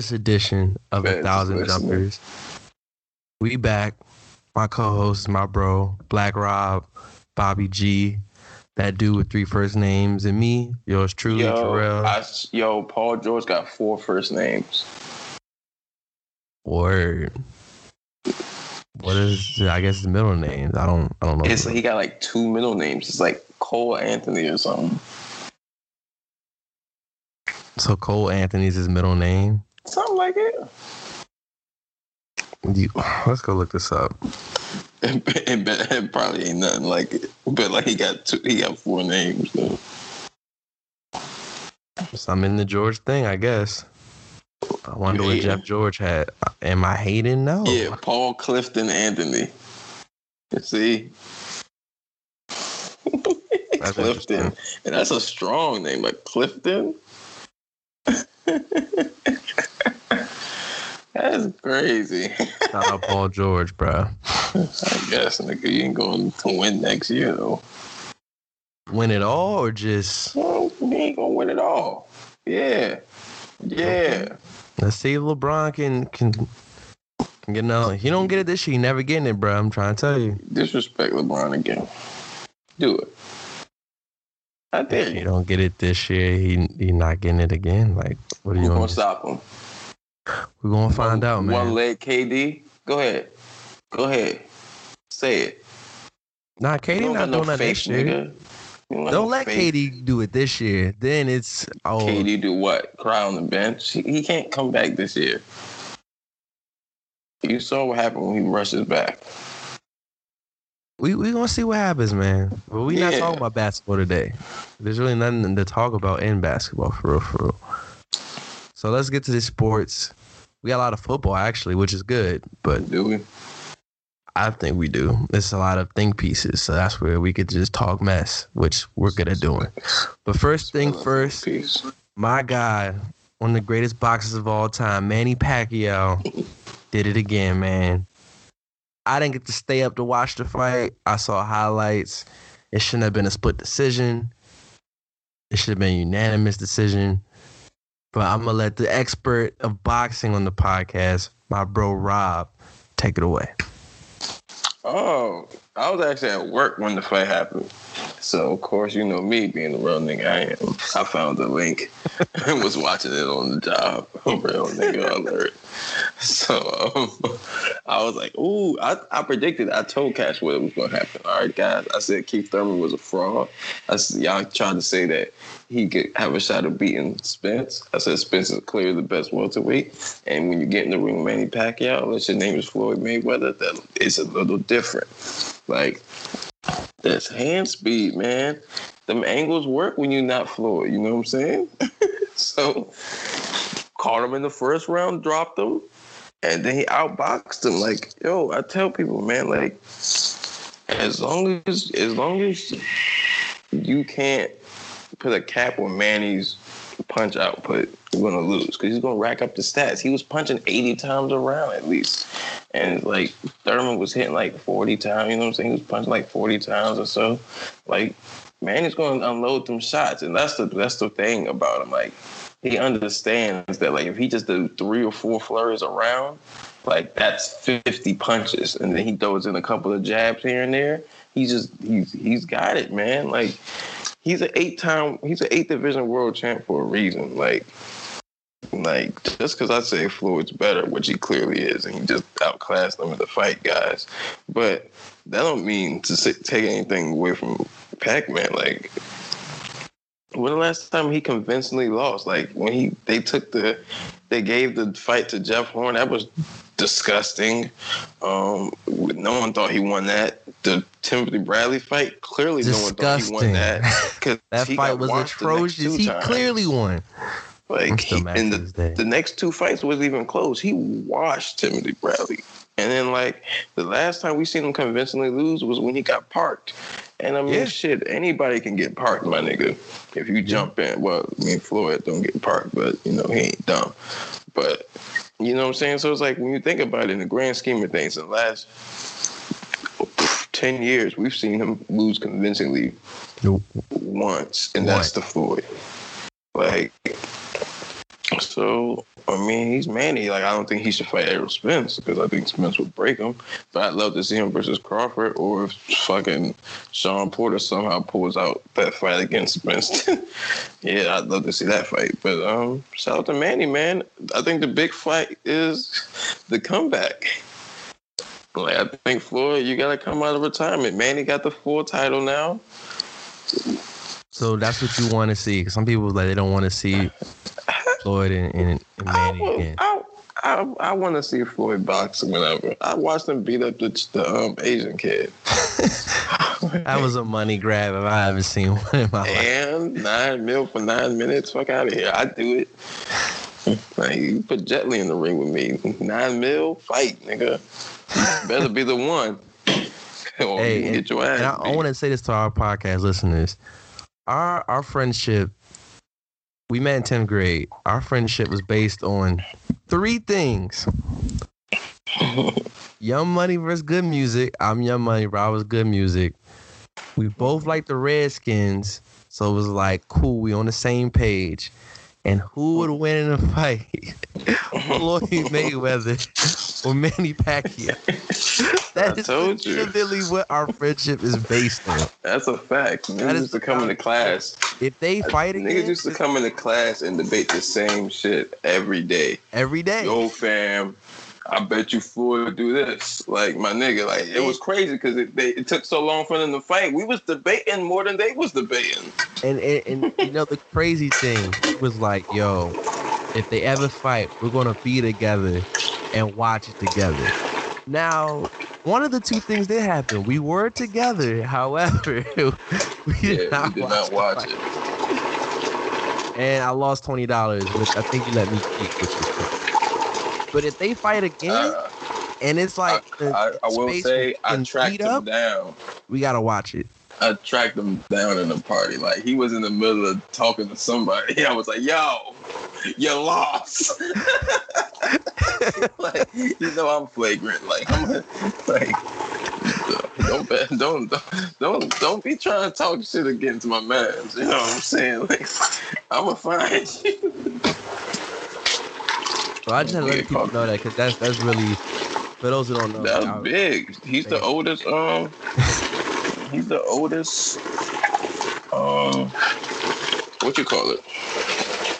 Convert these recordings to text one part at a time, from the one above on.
latest edition of A Thousand. Jumpers. We back. My co-host is my bro, Black Rob, Bobby G, that dude with three first names, and me, yours truly, Yo, Terrell. I, yo, Paul George got four first names. Word. What is? I guess his middle names. I don't. I don't know. It's he got like two middle names. It's like Cole Anthony or something. so Cole Anthony's his middle name. Something like it. You, let's go look this up. It, it, bet- it probably ain't nothing like it. But like he got two, he got four names though. So I'm in the George thing, I guess. I wonder what? Jeff George had. Am I hating? No. Yeah, Paul Clifton Anthony. See, That's Clifton, and that's a strong name, like Clifton. that's crazy. Shout out Paul George, bro. I guess, nigga, you ain't going to win next year though. Win it all or just Well, he ain't gonna win it all. Yeah, yeah. let's see if LeBron can can can get another. He don't get it this year. He never getting it, bro. I'm trying to tell you. Disrespect LeBron again. Do it. I dare If he you. don't get it this year, he he not getting it again. Like, what are you gonna gonna? stop him? We're gonna find out, man. One leg KD. Go ahead. Go ahead. Say it. Nah, KD don't not got no doing that this year. nigga. Got Don't let. KD do it this year. Then it's oh KD do what? Cry on the bench. He, he can't come back this year. You saw what happened when he rushes back. We we gonna see what happens, man. But we not Yeah. talking about basketball today. There's really nothing to talk about in basketball for real, for real. So let's get to the sports. We got a lot of football actually, which is good, but Do we? I think we do. It's a lot of think pieces, so that's where we could just talk mess, which we're good at doing. But first thing first, my guy, one of the greatest boxers of all time, Manny Pacquiao, did it again, man. I didn't get to stay up to watch the fight. I saw highlights. It shouldn't have been a split decision. It should have been a unanimous decision. But I'm gonna let the expert of boxing on the podcast, my bro Rob, take it away. Oh, I was actually at work when the fight happened. So of course, you know me being the real nigga I am. I found the link and was watching it on the job. Real nigga alert. So um, I was like, ooh, I, I predicted, I told Cash what was gonna happen. All right, guys. I said Keith Thurman was a fraud. I said, y'all tried to say that he could have a shot of beating Spence. I said Spence is clearly the best welterweight. And when you get in the ring with Manny Pacquiao, unless your name is Floyd Mayweather, that it's a little different. Like that's hand speed, man. Them angles work when you're not Floyd. You know what I'm saying? so caught him in the first round, dropped him, and then he outboxed him. Like, yo, I tell people, man, like, as long as as long as you can't put a cap on Manny's punch output, you're gonna lose because he's gonna rack up the stats. He was punching 80 times around at least. And like Thurman was hitting like 40 times, you know what I'm saying? He was punching like 40 times or so. Like Manny's gonna unload them shots. And that's the that's the thing about him. Like he understands that like if he just do three or four flurries around, like that's 50 punches. And then he throws in a couple of jabs here and there. He's just he's he's got it, man. Like he's an eight time he's an eight division world champ for a reason. Like like just because I say Floyd's better, which he clearly is, and he just outclassed them in the fight, guys. But that don't mean to say, take anything away from Pac-Man. Like when the last time he convincingly lost? Like when he they took the they gave the fight to Jeff Horn. That was disgusting. Um, no one thought he won that. The Timothy Bradley fight, clearly Disgusting. no one thought he won that. Because That fight was atrocious. He clearly won. Like he, and the, the next two fights wasn't even close. He washed Timothy Bradley. And then like the last time we seen him convincingly lose was when he got parked. And I mean Yeah. shit, anybody can get parked, my nigga. If you jump in. Well, I mean Floyd don't get parked, but you know, he ain't dumb. But you know what I'm saying? So it's like when you think about it in the grand scheme of things, in the last ten years, we've seen him lose convincingly Nope. once, and that's the Floyd. Like, so I mean, he's Manny. Like, I don't think he should fight Errol Spence because I think Spence would break him. But I'd love to see him versus Crawford, or if fucking Sean Porter somehow pulls out that fight against Spence. yeah, I'd love to see that fight. But um, shout out to Manny, man. I think the big fight is the comeback. Like, I think Floyd, you gotta come out of retirement. Manny got the full title now. So that's what you want to see. some people like they don't want to see Floyd and, and, and I, Manny would- again. I, I, I want to see Floyd box whenever. I watched him beat up the, the um, Asian kid. That was a money grab if I haven't seen one in my life. and nine mil for nine minutes. Fuck out of here. I do it. Like, you put Jet Li in the ring with me. Nine mil, fight, nigga. Better be the one. or Hey, and, get your ass. and I, I want to say this to our podcast listeners: our our friendship, we met in tenth grade. Our friendship was based on three things: Young Money versus Good Music. I'm Young Money, bro. I was Good Music. We both like the Redskins, so it was like cool. We on the same page. And who would win in a fight? Floyd Mayweather or Manny Pacquiao? That I is told you. what our friendship is based on. That's a fact. Niggas That is used to come into class. If they fight Niggas again used to come into class and debate the same shit every day. every day, Yo, fam, I bet you Floyd would do this. Like my nigga, like it was crazy because it, they, it took so long for them to fight. We was debating more than they was debating. and, and and you know the crazy thing was like, yo, if they ever fight, we're gonna be together and watch it together. Now, one of the two things did happen. We were together, however, we did Yeah, not we did watch, not watch it. and I lost twenty dollars, which I think you let me keep. Which cool. But if they fight again, Uh, and it's I, like the I, I will say I tracked him up, down. we gotta watch it. I tracked him down in the party. Like he was in the middle of talking to somebody. I was like, "Yo, you lost." like you know I'm flagrant. Like I'm like don't don't don't don't don't be trying to talk shit against my man. You know what I'm saying? Like I'ma find you. I just had to let Yeah, people know that because that's that's really for those who don't know. That's big. He's the oldest. Um, he's the oldest. Um, what you call it?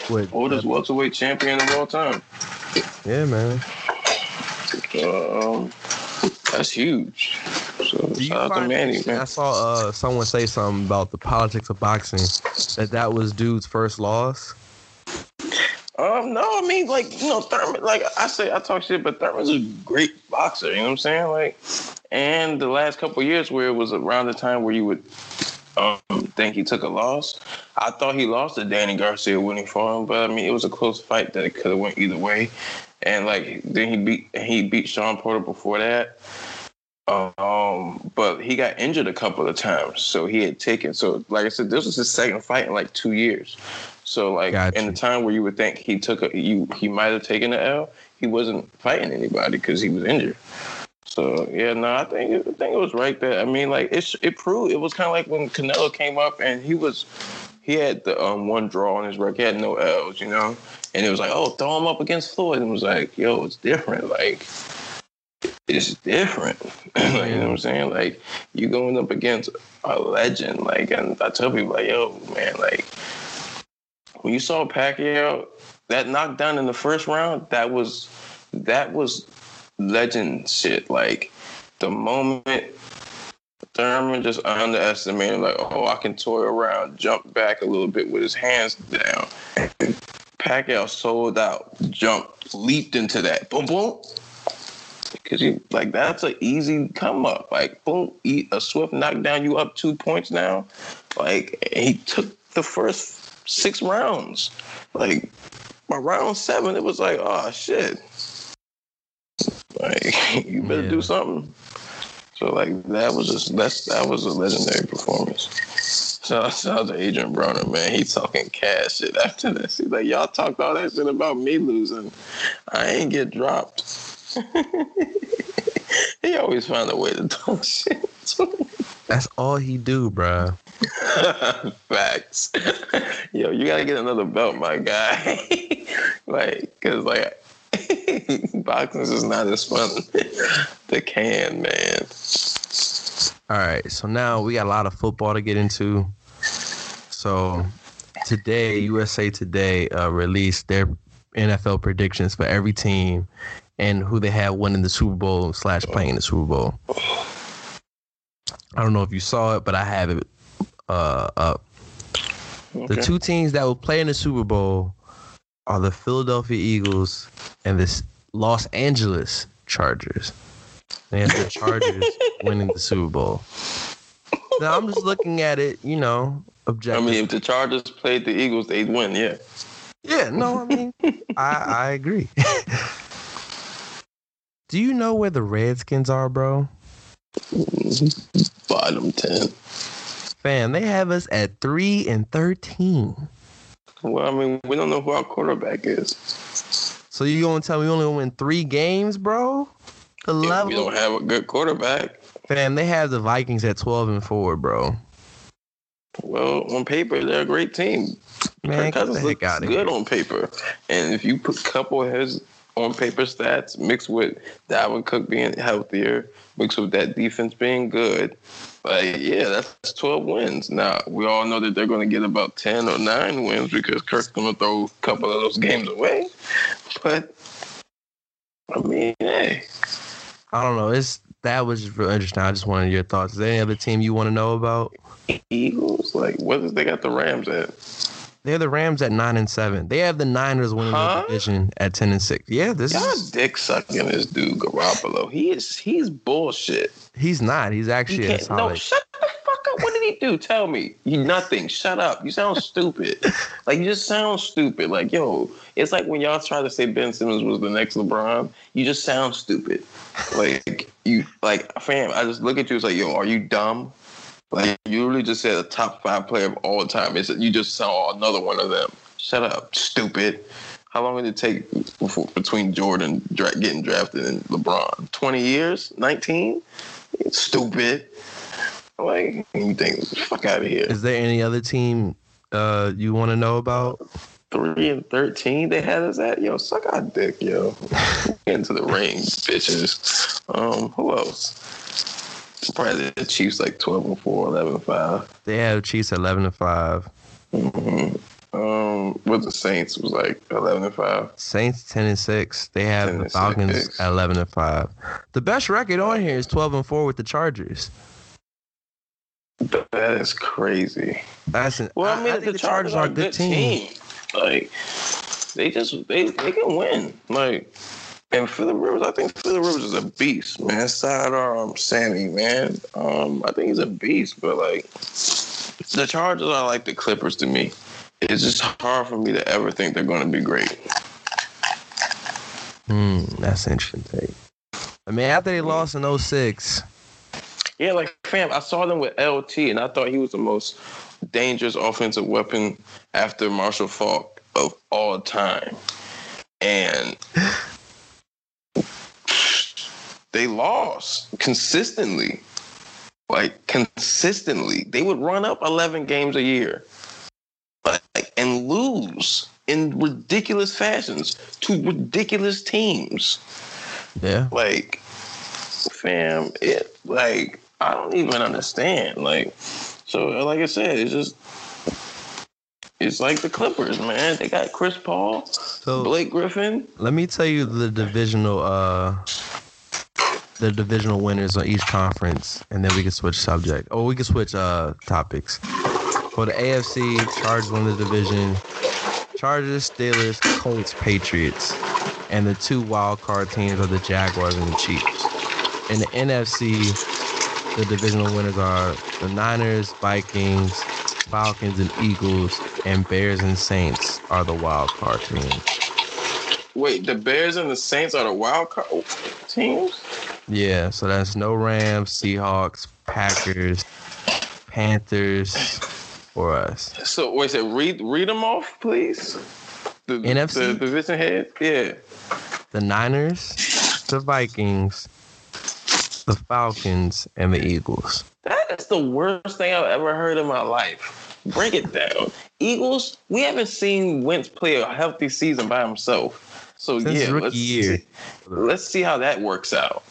what- Oldest welterweight champion of all time. Yeah, man. Um, that's huge. So Do you shout out to find Manny, I saw uh, someone say something about the politics of boxing that that was dude's first loss. Um, no, I mean, like, you know, Thurman, like I say, I talk shit, but Thurman's a great boxer, you know what I'm saying? Like, and the last couple years where it was around the time where you would um, think he took a loss, I thought he lost to Danny Garcia he fought him, but I mean, it was a close fight that it could have went either way. And like, then he beat he beat Sean Porter before that. Um, but he got injured a couple of times, so he had taken. So, like I said, this was his second fight in like two years. So, like Got in you. the time where you would think he took a you he might have taken the L, he wasn't fighting anybody because he was injured. So yeah, no, I think I think it was right there. I mean, like it it proved it was kind of like when Canelo came up and he was he had the um one draw on his record, he had no L's, you know, and it was like, oh, throw him up against Floyd, and it was like, yo, it's different. Like it's different. like, you know what I'm saying? Like you going up against a legend. Like, and I tell people like, yo, man, like when you saw Pacquiao, that knockdown in the first round, that was that was legend shit. Like the moment Thurman just underestimated, like, oh, I can toy around, jump back a little bit with his hands down. Pacquiao sold out, jumped, leaped into that, boom, boom. Because you like that's an easy come up. Like boom, eat a swift knockdown. You up two points now. Like he took the first six rounds. Like by round seven, it was like, oh shit. Like you better Yeah. do something. So like that was just that's that was a legendary performance. Shout out, shout out to Adrian Broner, man. He talking cash shit after this. He's like, y'all talked all that shit about me losing. I ain't get dropped. he always find a way to talk shit. That's all he do, bruh. Facts. Yo, you gotta get another belt, my guy. like, cause like boxing is not as fun. the can, man. All right, so now we got a lot of football to get into. So today, USA Today uh, released their NFL predictions for every team and who they have winning the Super Bowl slash playing the Super Bowl. I don't know if you saw it, but I have it uh, up. The two teams that will play in the Super Bowl are the Philadelphia Eagles and the Los Angeles Chargers. They have the Chargers winning the Super Bowl. Now I'm just looking at it, you know, I mean, if the Chargers played the Eagles, they'd win. Yeah. yeah, no, I mean, I I agree. Do you know where the Redskins are, bro? Bottom ten. Fam, they have us at three and thirteen. Well, I mean, we don't know who our quarterback is. So you gonna tell me we only win three games, bro? The If we don't have a good quarterback. fam. They have the Vikings at twelve and four, bro. Well, on paper, they're a great team. Man, Kirk Cousins looks good here. on paper, and if you put a couple his on paper stats mixed with Dalvin Cook being healthier, mixed with that defense being good, like yeah, that's twelve wins. Now we all know that they're going to get about ten or nine wins because Kirk's going to throw a couple of those games away. But I mean, hey, I don't know. It's that was just real interesting. I just wanted your thoughts. Is there any other team you want to know about? Eagles, like what if they got the Rams at? They're the Rams at nine and seven. They have the Niners winning Huh? the division at ten and six. Yeah, this Y'all is dick sucking this dude Garoppolo. He is he's bullshit. he's not. He's actually a can't. No, shut the fuck up. What did he do? Tell me. You nothing. Shut up. You sound stupid. like you just sound stupid. Like yo, it's like when y'all try to say Ben Simmons was the next LeBron. You just sound stupid. Like you, like fam. I just look at you. It's like yo, are you dumb? Like you really just said a top five player of all time. It's you just saw another one of them. Shut up, stupid. How long did it take before, between Jordan dra- getting drafted and LeBron? Twenty years? Nineteen? Stupid. Like you think, fuck out of here. Is there any other team uh, you want to know about? Three and thirteen, they had us at. Yo, suck our dick, yo. Get into the ring, bitches. Um, who else? Probably the Chiefs like 12 and 4, 11 and 5. They have Chiefs at eleven and five. hmm Um, what the Saints was like 11 and 5. Saints ten and six. They have the Falcons six. eleven and five. The best record on here is twelve and four with the Chargers. That is crazy. That's an, Well, I mean, think the, Chargers are a good team. Like, they just they they can win. Like, and Philip Rivers, I think Philip Rivers is a beast, man. Sidearm Sammy, man. Um, I think he's a beast, but like, the Chargers are like the Clippers to me. It's just hard for me to ever think they're going to be great. Hmm, that's interesting. I mean, after they lost in 06, Yeah, like fam, I saw them with LT, and I thought he was the most dangerous offensive weapon after Marshall Faulk of all time. And they lost consistently. Like consistently. They would run up 11 games a year. Like and lose in ridiculous fashions to ridiculous teams yeah, like fam, it like I don't even understand. Like, so like I said, it's just it's like the Clippers, man. They got Chris Paul, So Blake Griffin. let me tell you the divisional uh the divisional winners on each conference and then we can switch subject. Or we can switch uh topics. For the AFC, Chargers won the division. Chargers, Steelers, Colts, Patriots. And the two wild card teams are the Jaguars and the Chiefs. In the NFC, the divisional winners are the Niners, Vikings, Falcons, and Eagles, and Bears and Saints are the wild card teams. Wait, the Bears and the Saints are the wild card teams. Yeah, so that's no Rams, Seahawks, Packers, Panthers for us. So wait, so read read them off, please. The, NFC? the division head. Yeah. The Niners, the Vikings, the Falcons, and the Eagles. That is the worst thing I've ever heard in my life. Break it down. Eagles, we haven't seen Wentz play a healthy season by himself. So Since yeah, let's year. See, let's see how that works out.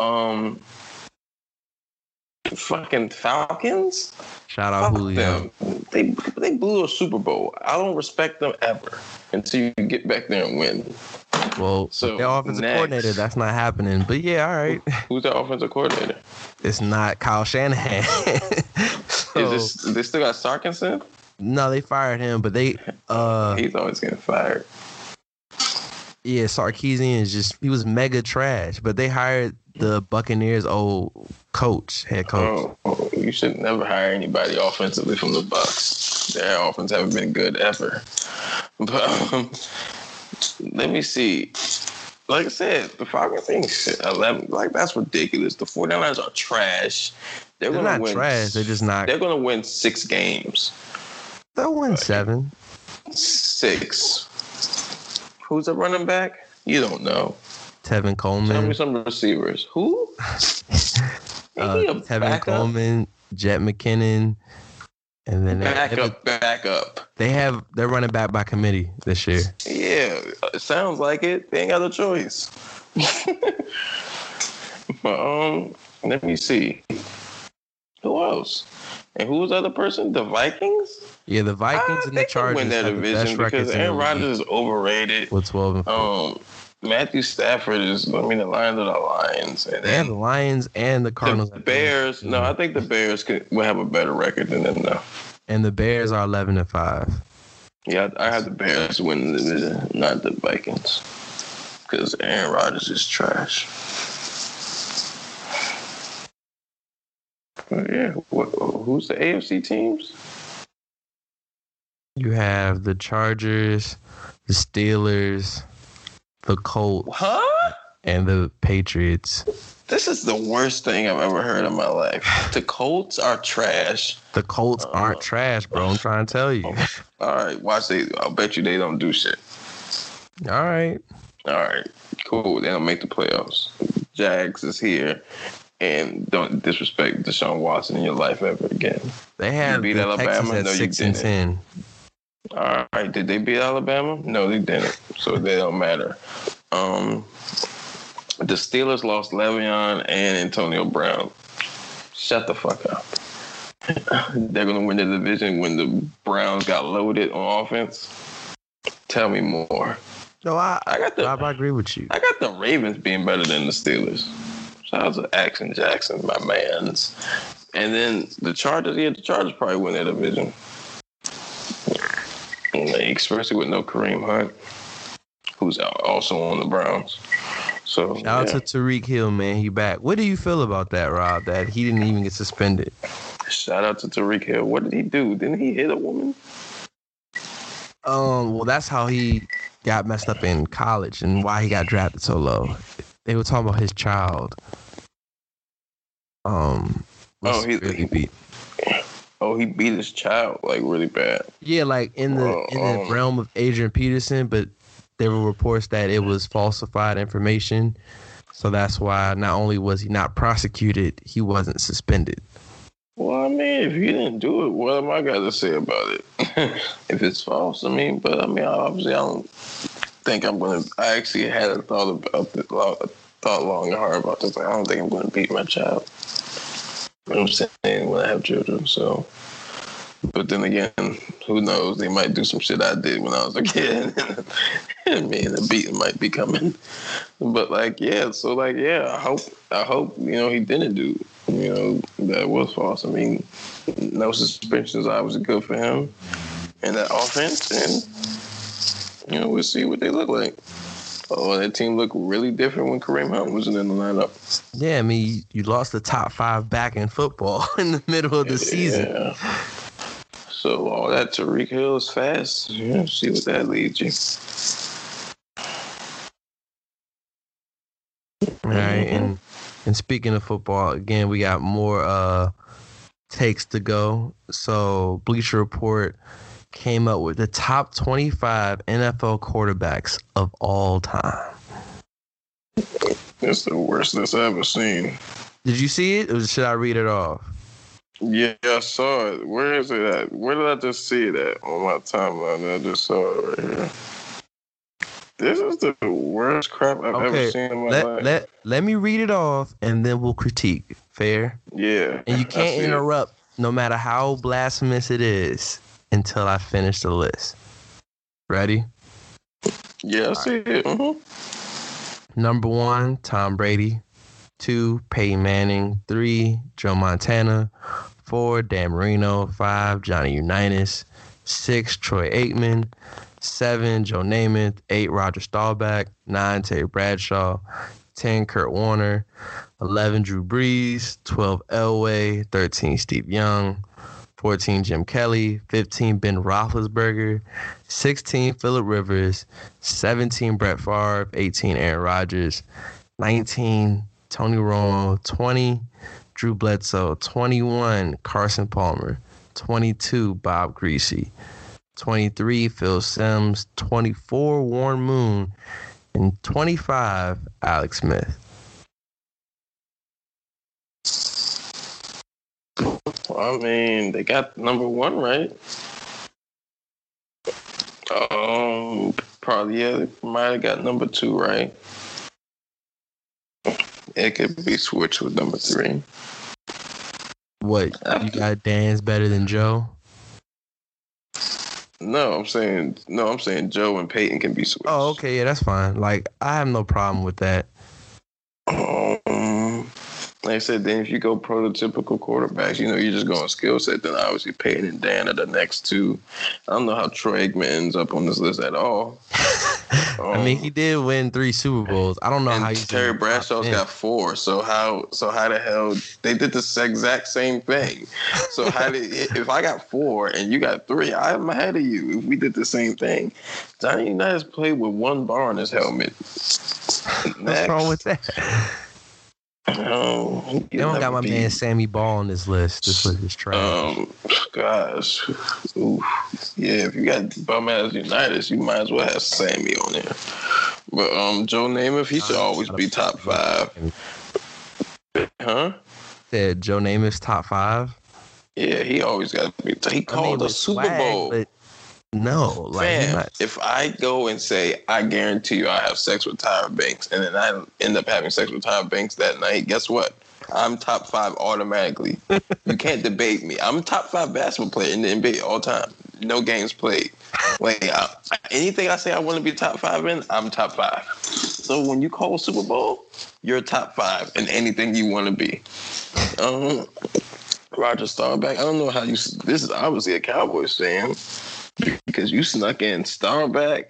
Um, fucking Falcons. Shout out Fuck Julio. them. They they blew a Super Bowl. I don't respect them ever until you get back there and win. Well, So, their offensive next. coordinator, that's not happening. But yeah, all right. Who's the offensive coordinator? It's not Kyle Shanahan. So, Is this they still got Sarkinson? no, they fired him, but they uh He's always getting fired. Yeah, Sarkisian is just he was mega trash. But they hired the Buccaneers old coach, head coach. Oh, oh, you should never hire anybody offensively from the Bucks. Their offense haven't been good ever. But um, let me see. Like I said, the Falcons thing, 11, like that's ridiculous. The 49ers are trash. They're, They're gonna not win. trash. They're just not. They're gonna win six games. They'll win seven. Six. Who's the running back? You don't know. Tevin Coleman. Tell me some receivers. Who? uh, a Tevin backup? Coleman, Jet McKinnon, and then they, Back they have- up, back up. they have they're running back by committee this year. Yeah, it sounds like it. They ain't got a choice. but um, let me see. Who else? And who was the other person? The Vikings. Yeah, the Vikings Ah, and the Chargers win that have the best division because Aaron Rodgers is overrated. with twelve and four. Um, Matthew Stafford is. I mean, the Lions are the Lions, and the Lions and the Cardinals. the Bears. No, I think the Bears could will have a better record than them now. and the Bears are eleven and five. Yeah, I I have the Bears winning the division, not the Vikings, because Aaron Rodgers is trash. Yeah, what, who's the AFC teams? You have the Chargers, the Steelers, the Colts, Huh? and the Patriots. This is the worst thing I've ever heard in my life. The Colts are trash. The Colts aren't Uh, trash, bro. I'm trying to tell you. All right, watch they. I'll bet you they don't do shit. All right. All right, cool. They don't make the playoffs. Jags is here, and don't disrespect Deshaun Watson in your life ever again. They have beat the Alabama? Texans at No, you six and didn't. ten. All right, did they beat Alabama? No, they didn't. So they don't matter. Um, the Steelers lost Le'Veon and Antonio Brown. Shut the fuck up. They're gonna win the division when the Browns got loaded on offense. Tell me more. No, I I got the I agree with you. I got the Ravens being better than the Steelers. Shout out to Action Jackson, my man's. And then the Chargers, yeah, the Chargers probably win that division. Especially with no Kareem Hunt, who's also on the Browns. So Shout out yeah. to Tyreek Hill, man. He back. What do you feel about that, Rob? That he didn't even get suspended. shout out to Tyreek Hill. What did he do? Didn't he hit a woman? Um, well, that's how he got messed up in college and why he got drafted so low. They were talking about his child. Um, Oh, he- really beat. Oh, he beat his child like really bad. Yeah, like in the Well, in the um, realm of Adrian Peterson, but there were reports that it was falsified information. So that's why not only was he not prosecuted, he wasn't suspended. Well, I mean, if he didn't do it, what am I got to say about it? if it's false, I mean, but I mean, obviously, I don't think I'm gonna. I actually had a thought about the thought long and hard about this. Like, I don't think I'm to beat my child. You know what I'm saying? When I have children, so. But then again, who knows? They might do some shit I did when I was a kid. and me and the beating might be coming. But like, yeah, so like, yeah, I hope, I hope, you know, he didn't do, you know, that was false. I mean, no suspensions I was good for him and that offense, and you know, we'll see what they look like. Oh, that team looked really different when Kareem Hunt wasn't in the lineup. Yeah, I mean, you, lost the top five back in football in the middle of the season. Yeah. So all that Hill is fast. Yeah, see what that leads you. All right, and and speaking of football, again, we got more uh takes to go. So Bleacher Report came up with the top 25 NFL quarterbacks of all time. It's the worst that's ever seen. Did you see it, or should I read it off? Yeah, I saw it. Where is it at? Where did I just see it at on my timeline? I just saw it right here. This is the worst crap I've ever seen in my let life. let let me read it off, and then we'll critique. Fair? yeah. And you can't see it. interrupt, no matter how blasphemous it is, until I finish the list. Ready? Yeah, I see it. Mhm. Number one, Tom Brady. Two, Peyton Manning. Three, Joe Montana. Four, Dan Marino. Five, Johnny Unitas. Six, Troy Aikman. Seven, Joe Namath. Eight, Roger Staubach. Nine, Terry Bradshaw. Ten, Kurt Warner. Eleven, Drew Brees. Twelve, Elway. Thirteen, Steve Young. 14 Jim Kelly, 15 Ben Roethlisberger, 16 Philip Rivers, 17 Brett Favre, 18 Aaron Rodgers, 19 Tony Romo, 20 Drew Bledsoe, 21 Carson Palmer, 22 Bob Griese, 23 Phil Simms, 24 Warren Moon, and 25 Alex Smith. I mean, they got number one right. Um, probably yeah, they might have got number two right. It could be switched with number three. What, you got Dan's better than Joe? No, I'm saying no. I'm saying Joe and Peyton can be switched. Oh, okay, yeah, that's fine. Like, I have no problem with that. Um, like I said, then if you go prototypical quarterbacks, you know, you're just going skill set. Then obviously Peyton and Dan are the next two. I don't know how Troy Aikman ends up on this list at all. I mean, he did win three Super Bowls. I don't know how Terry Bradshaw's top Bradshaw's 10. got four. So how so how the hell they did the exact same thing? So how did if I got four and you got three, I'm ahead of you. If we did the same thing, Johnny Unitas played with one bar on his helmet. What's wrong with that? Oh, They don't got my man Sammy Baugh on this list. This list is trash. Um, gosh, Ooh. yeah. If you got bum ass Unitas, you might as well have Sammy on there. But um, Joe Namath, he should always be top five, huh? Said Joe Namath's top five. Yeah, he always got to be. He I mean, called a Super swag, Bowl. but no, like Fam, not- if I go and say I guarantee you I have sex with Tyra Banks, and then I end up having sex with Tyra Banks that night, guess what? I'm top five automatically. you can't debate me. I'm top five basketball player in the NBA all time. No games played. Like I, anything I say I want to be top five in, I'm top five. So when you call Super Bowl, you're top five in anything you want to be. Um, Roger Staubach. I don't know how you. This is obviously a Cowboys fan because you snuck in Staubach,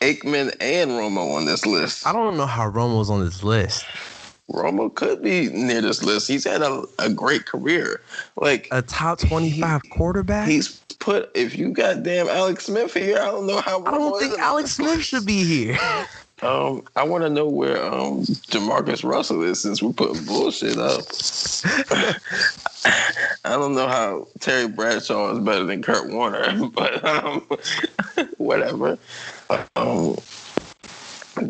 Aikman, and Romo on this list. I don't know how Romo's on this list. Romo could be near this list. He's had a, a great career. Like A top twenty-five quarterback. he's put. If you got damn Alex Smith here, I don't know how. I don't think. Alex Smith should be here. Um, I want to know where um Jamarcus Russell is since we're putting bullshit up. I don't know how Terry Bradshaw is better than Kurt Warner, but um, whatever. Um,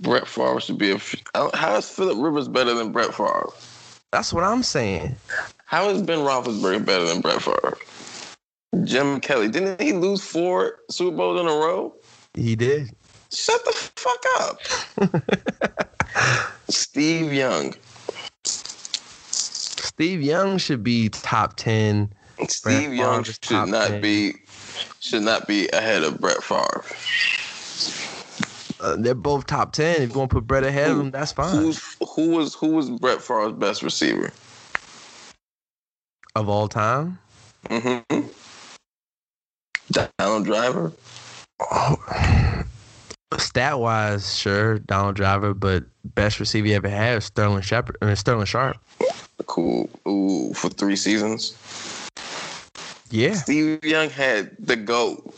Brett Favre should be a. don't- How is Philip Rivers better than Brett Favre? That's what I'm saying. How is Ben Roethlisberger better than Brett Favre? Jim Kelly didn't he lose four Super Bowls in a row? He did. Shut the fuck up. Steve Young. Steve Young should be top ten. Steve Young Favre's should not 10. be should not be ahead of Brett Favre. Uh, they're both top ten. If you want to put Brett ahead of them, that's fine. Who's who was who was Brett Favre's best receiver? Of all time, Mm-hmm. Donald Driver. oh, stat wise, sure, Donald Driver, but best receiver you ever had is Sterling Shepard. I uh, mean, Sterling Sharpe. Cool. Ooh, for three seasons. Yeah, Steve Young had the GOAT.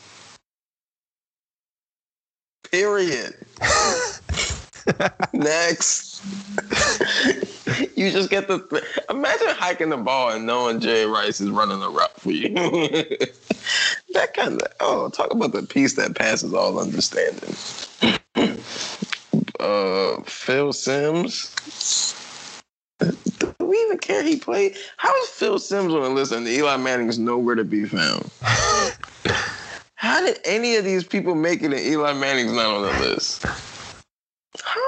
Period. Next. you just get the th- imagine hiking the ball and knowing Jay Rice is running a route for you. that kind of oh, talk about the piece that passes all understanding. uh, Phil Simms. Do we even care he played? How is Phil Simms on the list and Eli Manning is nowhere to be found? How did any of these people make it and Eli Manning's not on the list?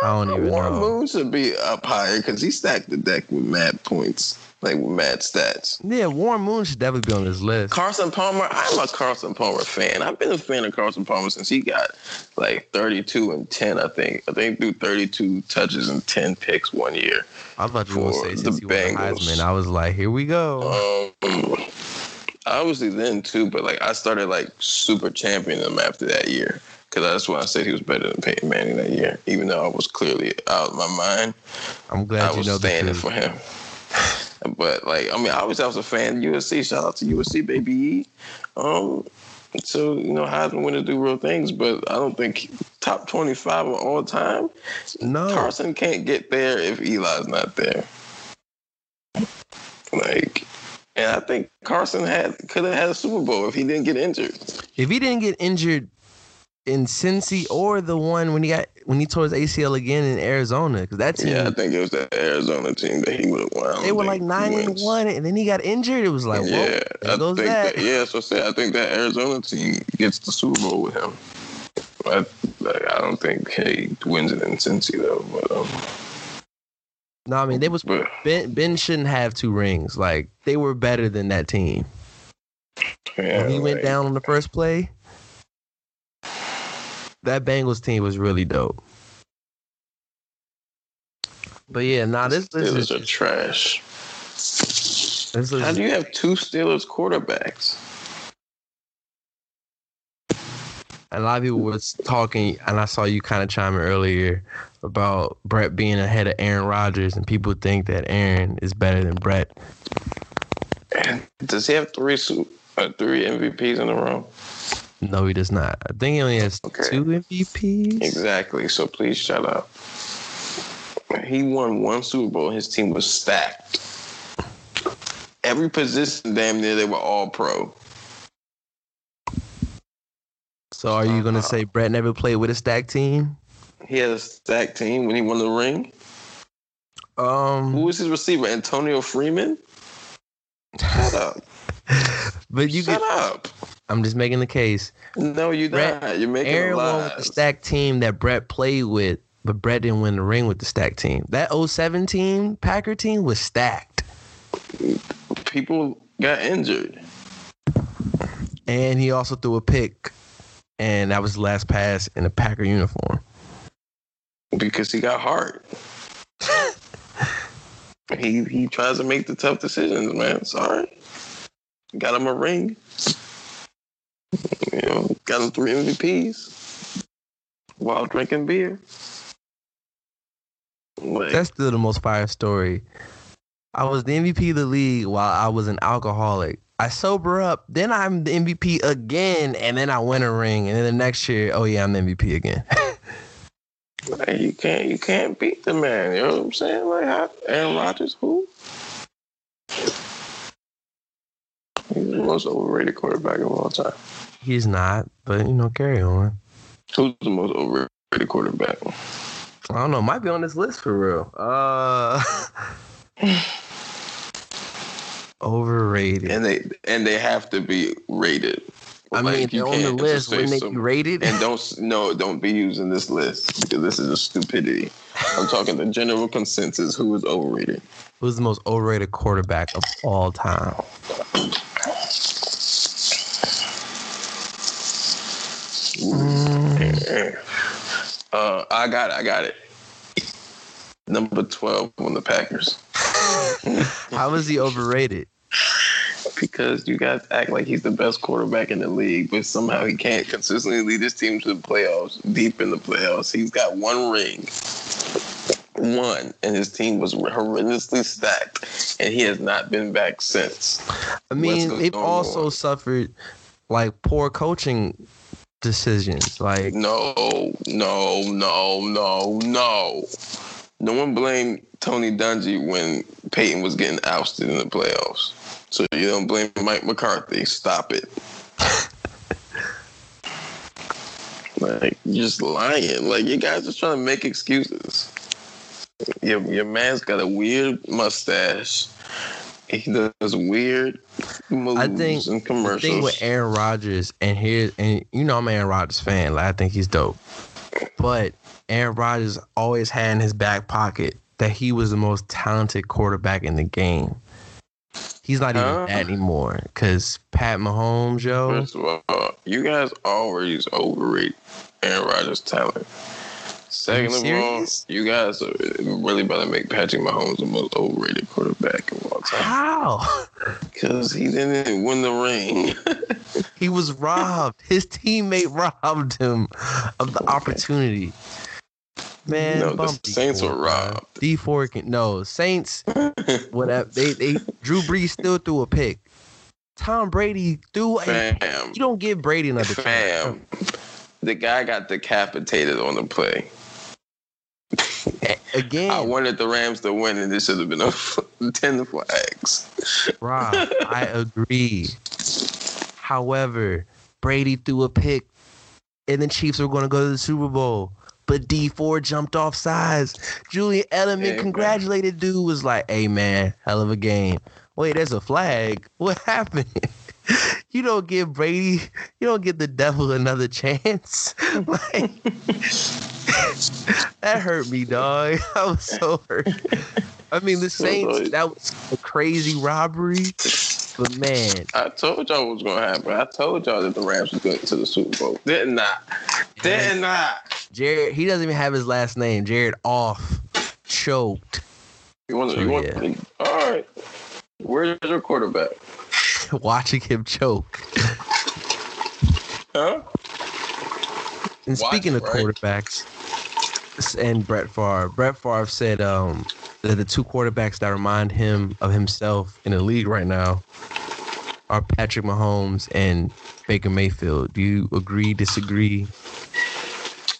I don't even Warren know. Moon should be up higher because he stacked the deck with mad points, like with mad stats. yeah. Warren Moon should definitely be on this list. Carson Palmer, I'm a Carson Palmer fan. I've been a fan of Carson Palmer since he got like 32 and 10, I think. I think threw 32 touches and 10 picks one year. I thought you were going to say since the Bengals. Heisman. I was like, here we go. Um, obviously then too, but like I started like super championing him after that year because that's why I said he was better than Peyton Manning that year, even though I was clearly out of my mind. I'm I glad you was standing for him. But like, I mean, obviously I was a fan of USC. Shout out to USC, baby. Um, so you know, Heisman winner do real things, but I don't think top twenty-five of all time. No, Carson can't get there if Eli's not there. Like, and I think Carson had could have had a Super Bowl if he didn't get injured. if he didn't get injured in Cincy or the one when he got when he tore his ACL again in Arizona, because that team Yeah, I think it was the Arizona team that he would have won. They were like nine and one, and then he got injured. It was like, yeah, I think that. that. Yeah, so I I think that Arizona team gets the Super Bowl with him. I, like, I don't think he wins it in Cincy though. But um, No, I mean they was but Ben. Ben shouldn't have two rings. Like they were better than that team. yeah, When he went down on the first play, that Bengals team was really dope. But yeah, nah, this list is Steelers are trash. this How do you have two Steelers quarterbacks? a lot of people was talking, and I saw you kind of chiming earlier about Brett being ahead of Aaron Rodgers, and people think that Aaron is better than Brett. Does he have three uh, three MVPs in a row? No, he does not. I think he only has Okay. two MVPs. Exactly. So please shut up. He won one Super Bowl. His team was stacked. Every position, damn near, they were all pro. So are you gonna say Brett never played with a stacked team? He had a stacked team when he won the ring. Um, who was his receiver? Antonio Freeman. Shut up. but you Shut could. up. I'm just making the case. No, you're Brett- not. You're making Aaron a won with the stacked team that Brett played with, but Brett didn't win the ring with the stacked team. That 07 team, Packer team, was stacked. People got injured. And he also threw a pick, and that was the last pass in a Packer uniform. because he got hard. he he tries to make the tough decisions, man. Sorry. Got him a ring. You know, got him three MVPs while drinking beer. Like, That's still the most fire story. I was the MVP of the league while I was an alcoholic. I sober up, then I'm the MVP again, and then I win a ring, and then the next year, oh yeah, I'm the MVP again. like, you can't you can't beat the man. You know what I'm saying? Like how, Aaron Rodgers, who? He's the most overrated quarterback of all time. He's not, but you know, carry on. Who's the most overrated quarterback? I don't know, might be on this list for real. Uh, overrated. and they and they have to be rated I Like, mean, you they're on the list. Wouldn't they be rated? And don't no, don't be using this list because this is a stupidity. I'm talking the general consensus. Who is overrated? Who's the most overrated quarterback of all time? Uh, I got it. I got it. Number twelve on the Packers How is he overrated? because you guys act like he's the best quarterback in the league, but somehow he can't consistently lead his team to the playoffs, deep in the playoffs. He's got one ring, one, and his team was horrendously stacked, and he has not been back since. I mean, they've also on? suffered like poor coaching decisions. Like, No, no, no, no, no. No one blamed Tony Dungy when Peyton was getting ousted in the playoffs. So you don't blame Mike McCarthy. Stop it. like you're just lying. Like you guys are trying to make excuses. Your your man's got a weird mustache. He does weird moves I think and the thing with Aaron Rodgers, and here, and you know, I'm an Aaron Rodgers fan. Like, I think he's dope. But Aaron Rodgers always had in his back pocket that he was the most talented quarterback in the game. He's not even Huh? that anymore. Cause Pat Mahomes, yo, First of all, you guys always overrate Aaron Rodgers' talent. Second of all, you guys are really about to make Patrick Mahomes the most overrated quarterback of all time how? because he didn't win the ring. he was robbed. His teammate robbed him of the opportunity. Man, No, the Saints Dee Ford, were robbed. Dee Ford can no Saints. Whatever they they Drew Brees still threw a pick. Tom Brady threw a. Fam, You don't give Brady another chance. fam, the guy got decapitated on the play. Again, I wanted the Rams to win, and this should have been a ten flags. Rob, I agree. However, Brady threw a pick, and the Chiefs were going to go to the Super Bowl. But Dee Ford jumped off sides. Julian Edelman Yeah, man. congratulated dude. Was like, "Hey man, hell of a game." Wait, there's a flag. What happened? You don't give Brady. You don't give the devil another chance. like that hurt me, dog. I was so hurt. I mean, the Saints. That was a crazy robbery. But man, I told y'all what was gonna happen. I told y'all that the Rams was going to the Super Bowl. Didn't I? Didn't I? Jared, he doesn't even have his last name. Jared off, choked, You want? So, You want? yeah. All right. Where's your quarterback? watching him choke. Huh? And Watch speaking of right? quarterbacks, and Brett Favre, Brett Favre said um, that the two quarterbacks that remind him of himself in the league right now are Patrick Mahomes and Baker Mayfield. Do you agree? Disagree?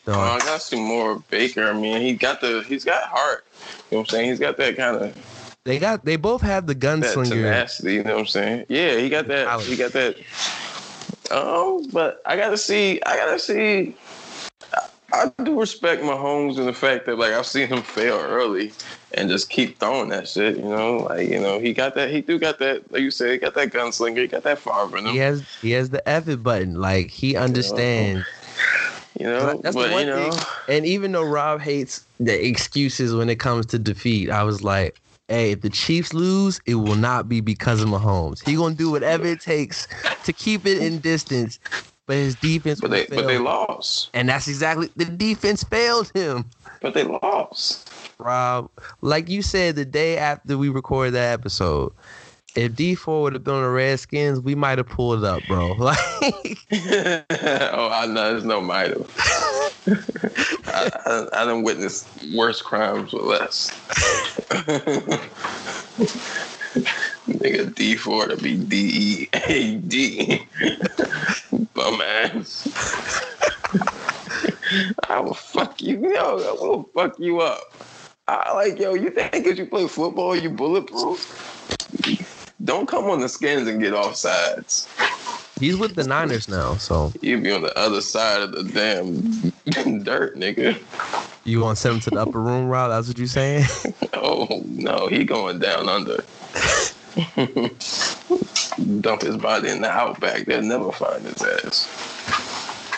Oh, I gotta see more Baker. I mean, he got the. He's got heart. You know what I'm saying? He's got that kind of they got they both have the gunslinger. that tenacity. You know what I'm saying? Yeah, he got that. He got that. Oh, but I gotta see. I gotta see. I, do respect Mahomes and the fact that like I've seen him fail early and just keep throwing that shit. You know, like you know he got that. He do got that. Like you said, he got that gunslinger. He got that fire in him. He has he has the it button. Like he understands. You know, That's the one you know, thing. And even though Rob hates the excuses when it comes to defeat, I was like, hey, if the Chiefs lose, it will not be because of Mahomes. He gonna do whatever it takes to keep it in distance. But his defense but they but they lost. And that's exactly the defense failed him. But they lost. Rob, like you said the day after we recorded that episode, if Dee Ford would have been on the Redskins, we might have pulled up, bro. Like oh, I know there's no might have. I, I, I done witnessed worse crimes with less. Nigga Dee Ford to be D E A D. Bum ass. I will fuck you. Yo, I will fuck you up. I like yo, you think because you play football you bulletproof? Don't come on the skins and get off sides. He's with the Niners now, so You be on the other side of the damn dirt, nigga. you want to send him to the upper room, Rob? That's what you saying? Oh no, he going down under. dump his body in the outback. They'll never find his ass.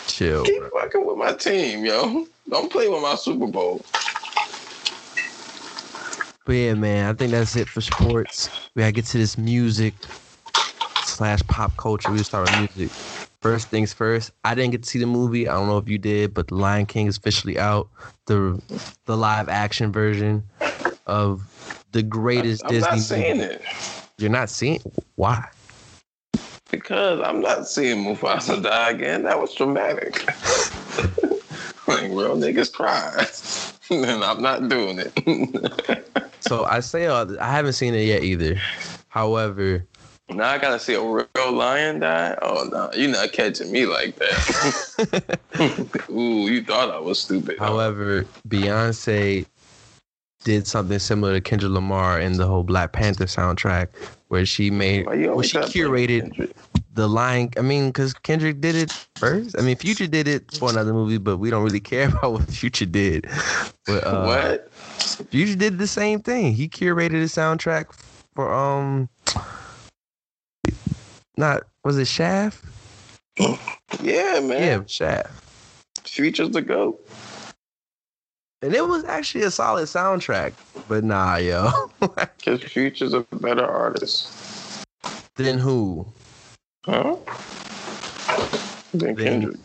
Chill. Keep bro. fucking with my team, yo. Don't play with my Super Bowl. But yeah, man, I think that's it for sports. We gotta get to this music slash pop culture. We start with music. First things first. I didn't get to see the movie. I don't know if you did, but The Lion King is officially out. The the live action version of the greatest I'm Disney not seeing movie. it You're not seeing why? because I'm not seeing Mufasa die again. That was traumatic. like real niggas cry, and I'm not doing it. So I say th- I haven't seen it yet either. However, now I gotta see a real lion die. Oh no, you're not catching me like that. Ooh, you thought I was stupid. However, Beyonce did something similar to Kendrick Lamar in the whole Black Panther soundtrack, where she made, where she curated the Lion. I mean, because Kendrick did it first. I mean, Future did it for another movie, but we don't really care about what Future did. But uh, what? Future did the same thing. He curated the soundtrack for um, not was it Shaft? Yeah, man. Yeah, Shaft. Future's the goat. And it was actually a solid soundtrack. But nah, yo. Because Future's a better artist. then who? Huh? Than Kendrick.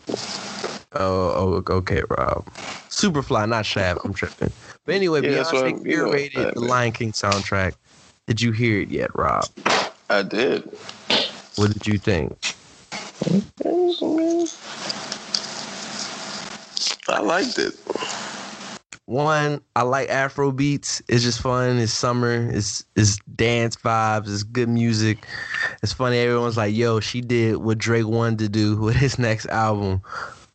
Oh, oh, okay, Rob. Superfly, not Shaft. I'm tripping. But anyway, Yeah, Beyonce I'm- you know the. Lion King soundtrack. Did you hear it yet, Rob? I did. What did you think? I liked it. One, I like Afro beats. It's just fun. It's summer. It's it's dance vibes. It's good music. It's funny. Everyone's like, "Yo, she did what Drake wanted to do with his next album."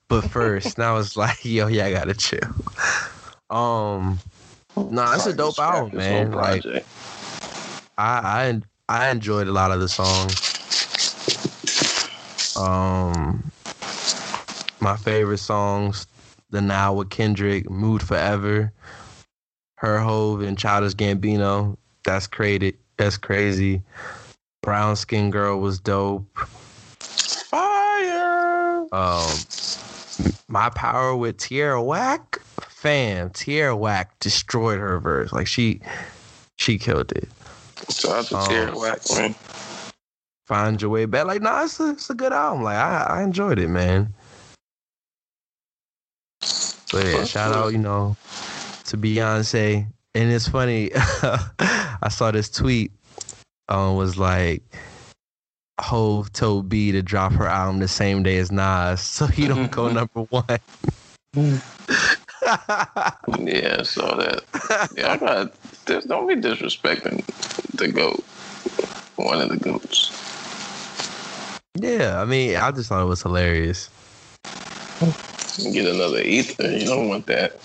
But first, and I was like, "Yo, yeah, I gotta chill." Um, no, it's a dope album, man. Like. I I I enjoyed a lot of the songs. Um, my favorite songs: "The Now" with Kendrick, "Mood Forever," "Her Hove" and Childish Gambino. That's crazy. That's crazy. Brown Skin Girl was dope. Fire. Um, My Power with Tierra Whack. Fam, Tierra Whack destroyed her verse. Like she, she killed it. Shout out to. Tierra Whack, man. Find your way back. Like, nah, it's a, it's a good album. Like, I, I enjoyed it, man. So yeah, shout out, you know, to Beyonce. And it's funny, I saw this tweet. Um, was like, Hove told B to drop her album the same day as Nas, so he don't go number one. Yeah, I saw that. Yeah, I got. Don't be disrespecting the goat. One of the goats. Yeah, I mean, I just thought it was hilarious. Get another ether. You don't want that.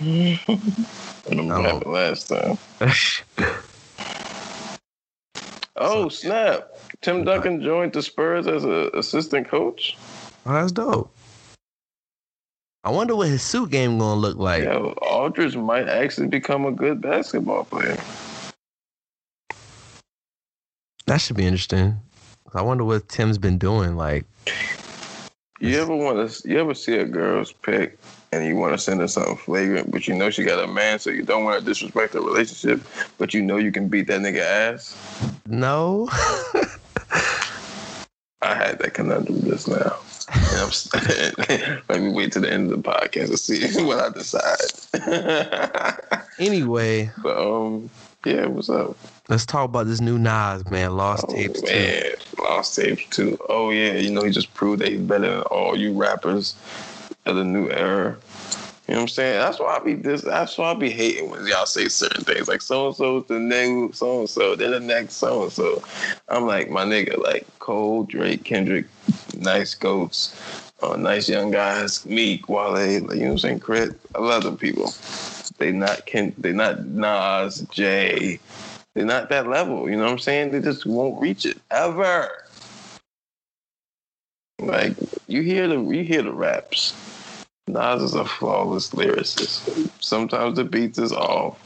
Remember what Oh. happened last time? Oh snap! Tim Duncan joined the Spurs as an assistant coach. Oh, that's dope. I wonder what his suit game gonna look like. Yo, Aldridge might actually become a good basketball player. That should be interesting. I wonder what Tim's been doing. Like, You ever want to? You ever see a girl's pic and you want to send her something flagrant, but you know she got a man, so you don't want to disrespect the relationship, but you know you can beat that nigga ass. no. I had that conundrum just now. Let me wait to the end of the podcast to see what I decide. anyway, but um, yeah, what's up? let's talk about this new Nas man, Lost Oh, Tapes too. man, Lost Tapes too. Oh yeah, you know he just proved that he's better than all you rappers of the new era. You know what I'm saying? That's why I be this. That's why I be hating when y'all say certain things like so and so's the next so and so, then the next so and so. I'm like my nigga, like Cole, Drake, Kendrick, nice goats, uh, nice young guys, Meek, Wale, like, you know what I'm saying? Crit. I love them people. They not Ken, they not Nas, Jay. They're not that level. You know what I'm saying? They just won't reach it ever. Like you hear the you hear the raps. Nas is a flawless lyricist. Sometimes the beats is off.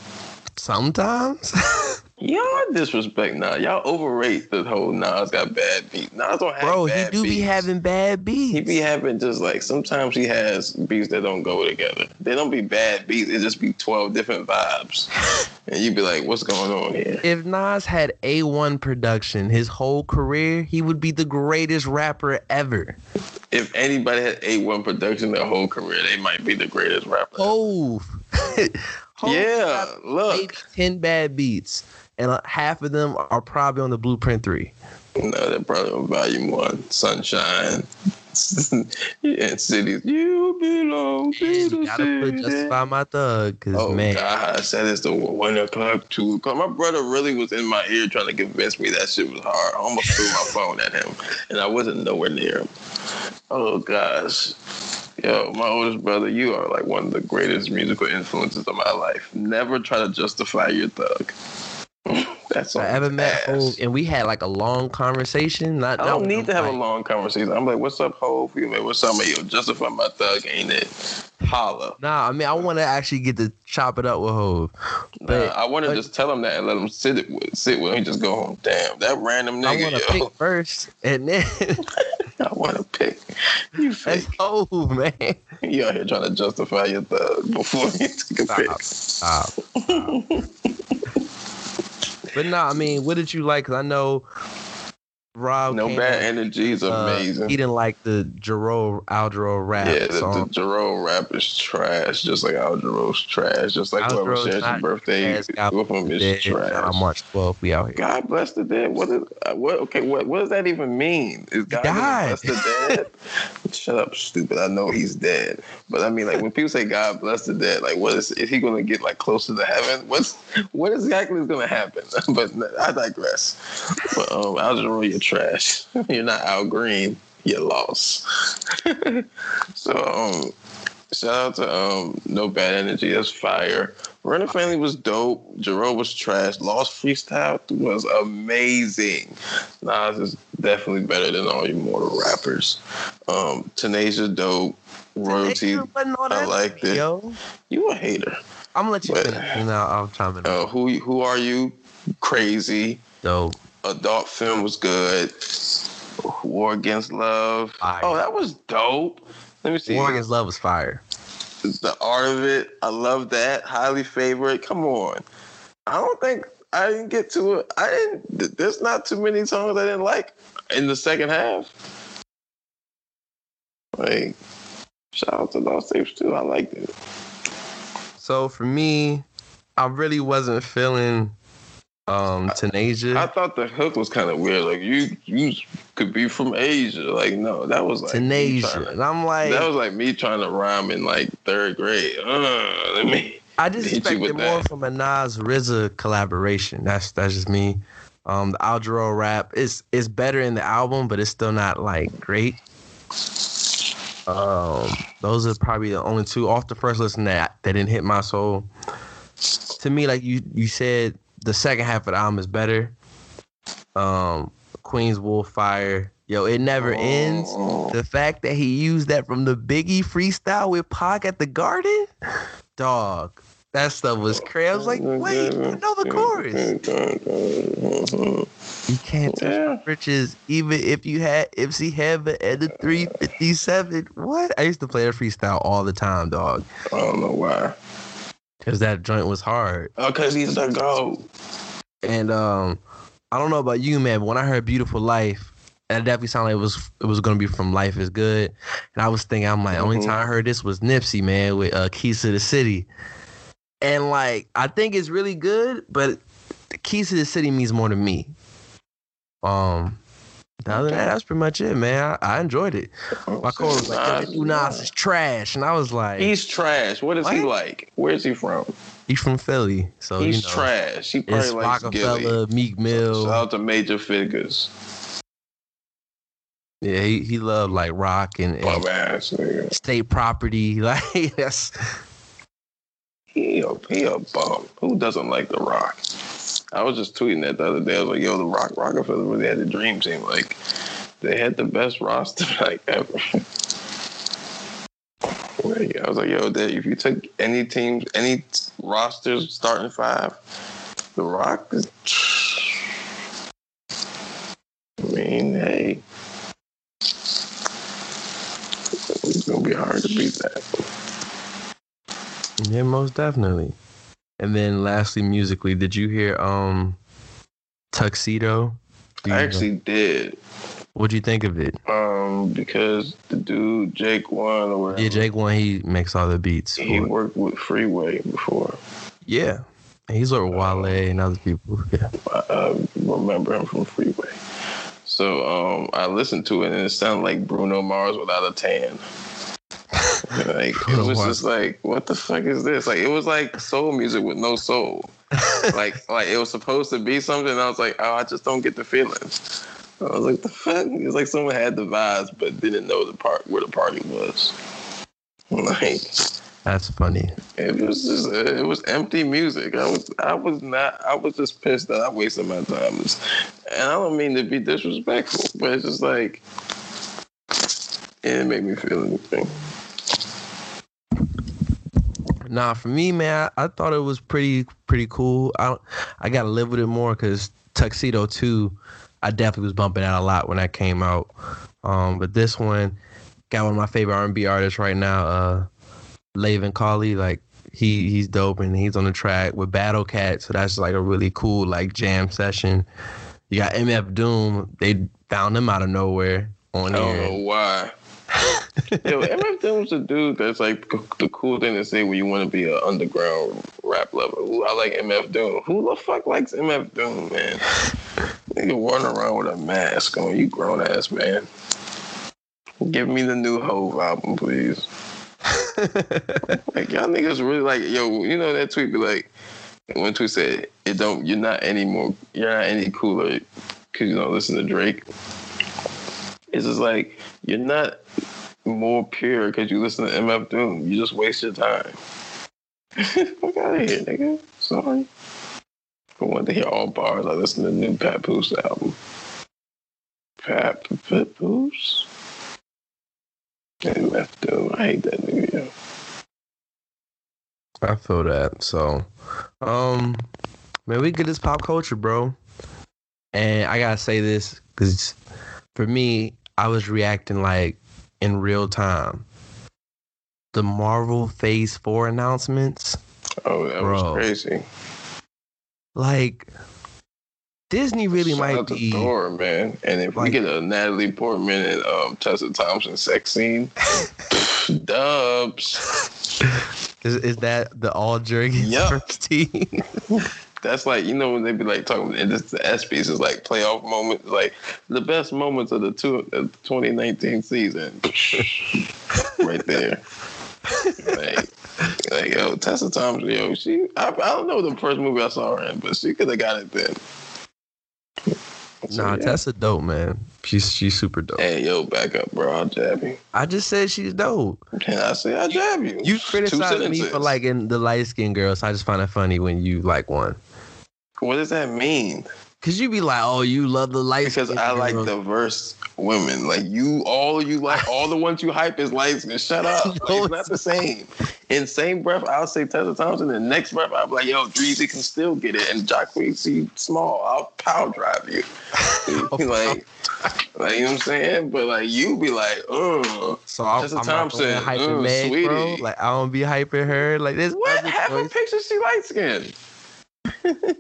Sometimes. Y'all disrespect Nas. Y'all overrate the whole Nas got bad beats. Nas don't have Bro, he do be having bad beats. He be having just like sometimes he has beats that don't go together. They don't be bad beats. It just be twelve different vibes, and you be like, "What's going on here?" if Nas had A1 production his whole career, he would be the greatest rapper ever. If anybody had A one production their whole career, they might be the greatest rapper. Oh. Yeah, look, 10 bad beats, and uh, half of them are probably on the Blueprint 3. no, they're probably on Volume One, Sunshine, and Cities. You belong to the you gotta put city. Justify My Thug, because, Oh man. gosh, that is the one o'clock, two o'clock. My brother really was in my ear trying to convince me that shit was hard. I almost threw my phone at him, and I wasn't nowhere near him. Oh gosh, yo, my oldest brother, you are like one of the greatest musical influences of my life. Never try to justify your thug. That's all. I ever met. Hove, and we had like a long conversation. Not, I don't need to have a long conversation. I'm like, what's up, Hove? You like, what's up, man? Yo, justify my thug, ain't it? Holla. Nah, I mean, I want to actually get to chop it up with Hove. Nah, I want to just tell him that and let him sit it with sit with him. and Just go home. Damn, that random nigga. I want to pick first, and then I want to pick. You that's fake. Hove, man. You out here trying to justify your thug before you take a pick. Stop. Stop. But no, I mean, what did you like? Because I know Rob. No bad energy is uh, amazing. he didn't like the Jero Aldro rap yeah, the, the. Jerome rap is trash, just like Al Jarreau's trash, just like whoever shares your birthday with him is trash. On March 12th, we out here. God bless the dead. What is uh, what? Okay, what what does that even mean? Is God bless the dead? Shut up, stupid. I know he's dead, but I mean, like when people say God bless the dead, like what is is he gonna get like closer to heaven? What's what exactly is gonna happen? but I digress. But um, Al Jarreau, you're trash. You're not Al Green. You lost. so um. Shout out to um No Bad Energy, that's fire. Run the Family was dope. Jerome was trash. Lost Freestyle was amazing. Nas is definitely better than all you mortal rappers. Um Tanasia dope. Royalty. I liked it. Yo, You a hater. I'm gonna let you But- finish, and I'm I'll. Uh, who who are you? Crazy. Dope. Adult film was good. War Against Love. Fire. Oh, that was dope. Let me see. War Against Love was fire. the art of it. I love that. Highly favorite. Come on. I don't think I didn't get to it. I didn't. There's not too many songs I didn't like in the second half. Like, shout out to Lost Tapes too. I liked it. So for me, I really wasn't feeling um Tanasia. I thought the hook was kind of weird. Like you, you could be from Asia. Like no, that was like to- And I'm like, that was like me trying to rhyme in like third grade. Uh, let me. I just expected more from a Nas RZA collaboration. That's that's just me. Um, the Aldro rap is is better in the album, but it's still not like great. Um, those are probably the only two off the first listen that that didn't hit my soul. To me, like you you said, the second half of the album is better. Um, Queen's Wolf Fire, yo, it never ends. Oh. The fact that he used that from the Biggie freestyle with Pac at the Garden, dog, that stuff was crazy. I was like, wait, you know the chorus. You can't touch Yeah. riches, even if you had MC Heaven and the 357. What? I used to play that freestyle all the time, dog, I don't know why. Because that joint was hard. Oh, cause he's the goat. And um, I don't know about you, man, but when I heard "Beautiful Life," that definitely sounded like it was it was gonna be from "Life Is Good," and I was thinking, I'm like, only Mhm. time I heard this was Nipsey, man, with uh, "Keys to the City," and like I think it's really good, but "Keys to the City" means more to me. Um. Other than that, that's pretty much it, man. I, I enjoyed it. Oh, My co was like, "Yo, that new Nas is trash," and I was like, He's trash. What is he like? Where's he from? "He's from Philly, so he's you know, trash. He probably likes Gilly. Meek Mill. Shout out to Major Figures. Yeah, he, he loved like rock and, and ass state property. Like that's He a, he a bum. Who doesn't like The Rock? I was just tweeting that the other day. I was like, yo, The Rock Roc-A-Fella really had the dream team. Like, they had the best roster like ever. I was like, yo, that if you took any teams, any rosters starting five, The Rock. I mean, hey, it's gonna be hard to beat that. Yeah, most definitely. And then lastly, musically, did you hear um Tuxedo? I know- actually did, what'd you think of it? um, because the dude Jake one or whatever, Yeah, Jake one, he makes all the beats. he worked with Freeway before. Yeah. He's worked with Wale and other people. Yeah. I, I remember him from Freeway. So um, I listened to it and it sounded like Bruno Mars without a tan. Like it was just like, what the fuck is this? Like it was like soul music with no soul. like like it was supposed to be something. And I was like, oh, I just don't get the feeling. I was like, the fuck? It's like someone had the vibes but didn't know the part where the party was. Like That's funny. it was just it was empty music. I was I was not I was just pissed that I wasted my time. And I don't mean to be disrespectful, but it's just like it didn't make me feel anything. Nah, for me, man, I, I thought it was pretty pretty cool. I I gotta live with it more because Tuxedo Two, I definitely was bumping that a lot when that came out. Um, but this one got one of my favorite R&B artists right now, uh, Leven Kali. Like he he's dope and he's on the track with Battle Cat, so that's like a really cool like jam session. You got MF Doom. They found him out of nowhere on I don't know why. Yo, MF Doom's a dude that's like the cool thing to say when you want to be an underground rap lover. Ooh, I like MF Doom. Who the fuck likes MF Doom, man? Nigga running around with a mask on. You grown ass man. Give me the new Hove album, please. Like y'all niggas really like yo. You know that tweet be like, one tweet said, "It don't. You're not any more. You're not any cooler because you don't listen to Drake." It's just like you're not more pure because you listen to MF Doom. You just waste your time. Fuck out of here, nigga. Sorry. I want to hear all bars. I listen to the new Papoose album. Pap Papoose. MF Doom. I hate that nigga. I feel that. So, um, man, we get this pop culture, bro. And I gotta say this because for me, I was reacting like in real time. The Marvel Phase Four announcements, Oh, that Bro. was crazy. like Disney really Shout might out to be. Thor, man. And if Like- we get a Natalie Portman and um, Tessa Thompson sex scene, dubs. Is, is that the all jerky Yup. first team? That's like you know when they be like talking. And this the ESPYS is like playoff moments, like the best moments of the two of the 2019 season, right there. Like, like yo, Tessa Thompson, yo, she. I, I don't know the first movie I saw her in, but she could have got it then. So, nah, yeah. Tessa dope, man. She's she's super dope. Hey, yo, back up, bro. I'll jab you. I just said she's dope. And I say I jab you. You Two criticize me for liking the light skinned girl, so I just find it funny when you like one. What does that mean? Cause you be like, oh, you love the light Because I like diverse women. Like you, all you like, all the ones you hype is light skin. Shut up. Like, No, it's not the same. In same breath, I'll say Tessa Thompson. The next breath, I'll be like, yo, Dreezy can still get it. And Jacquees small. I'll power drive you. like, like, you know what I'm saying? But like, you be like, oh, So I'm, Tessa I'm Thompson, hyping mm, Meg, bro. sweetie. Like I don't be hyping her. Like this. What? Half her choice. picture, she light skinned.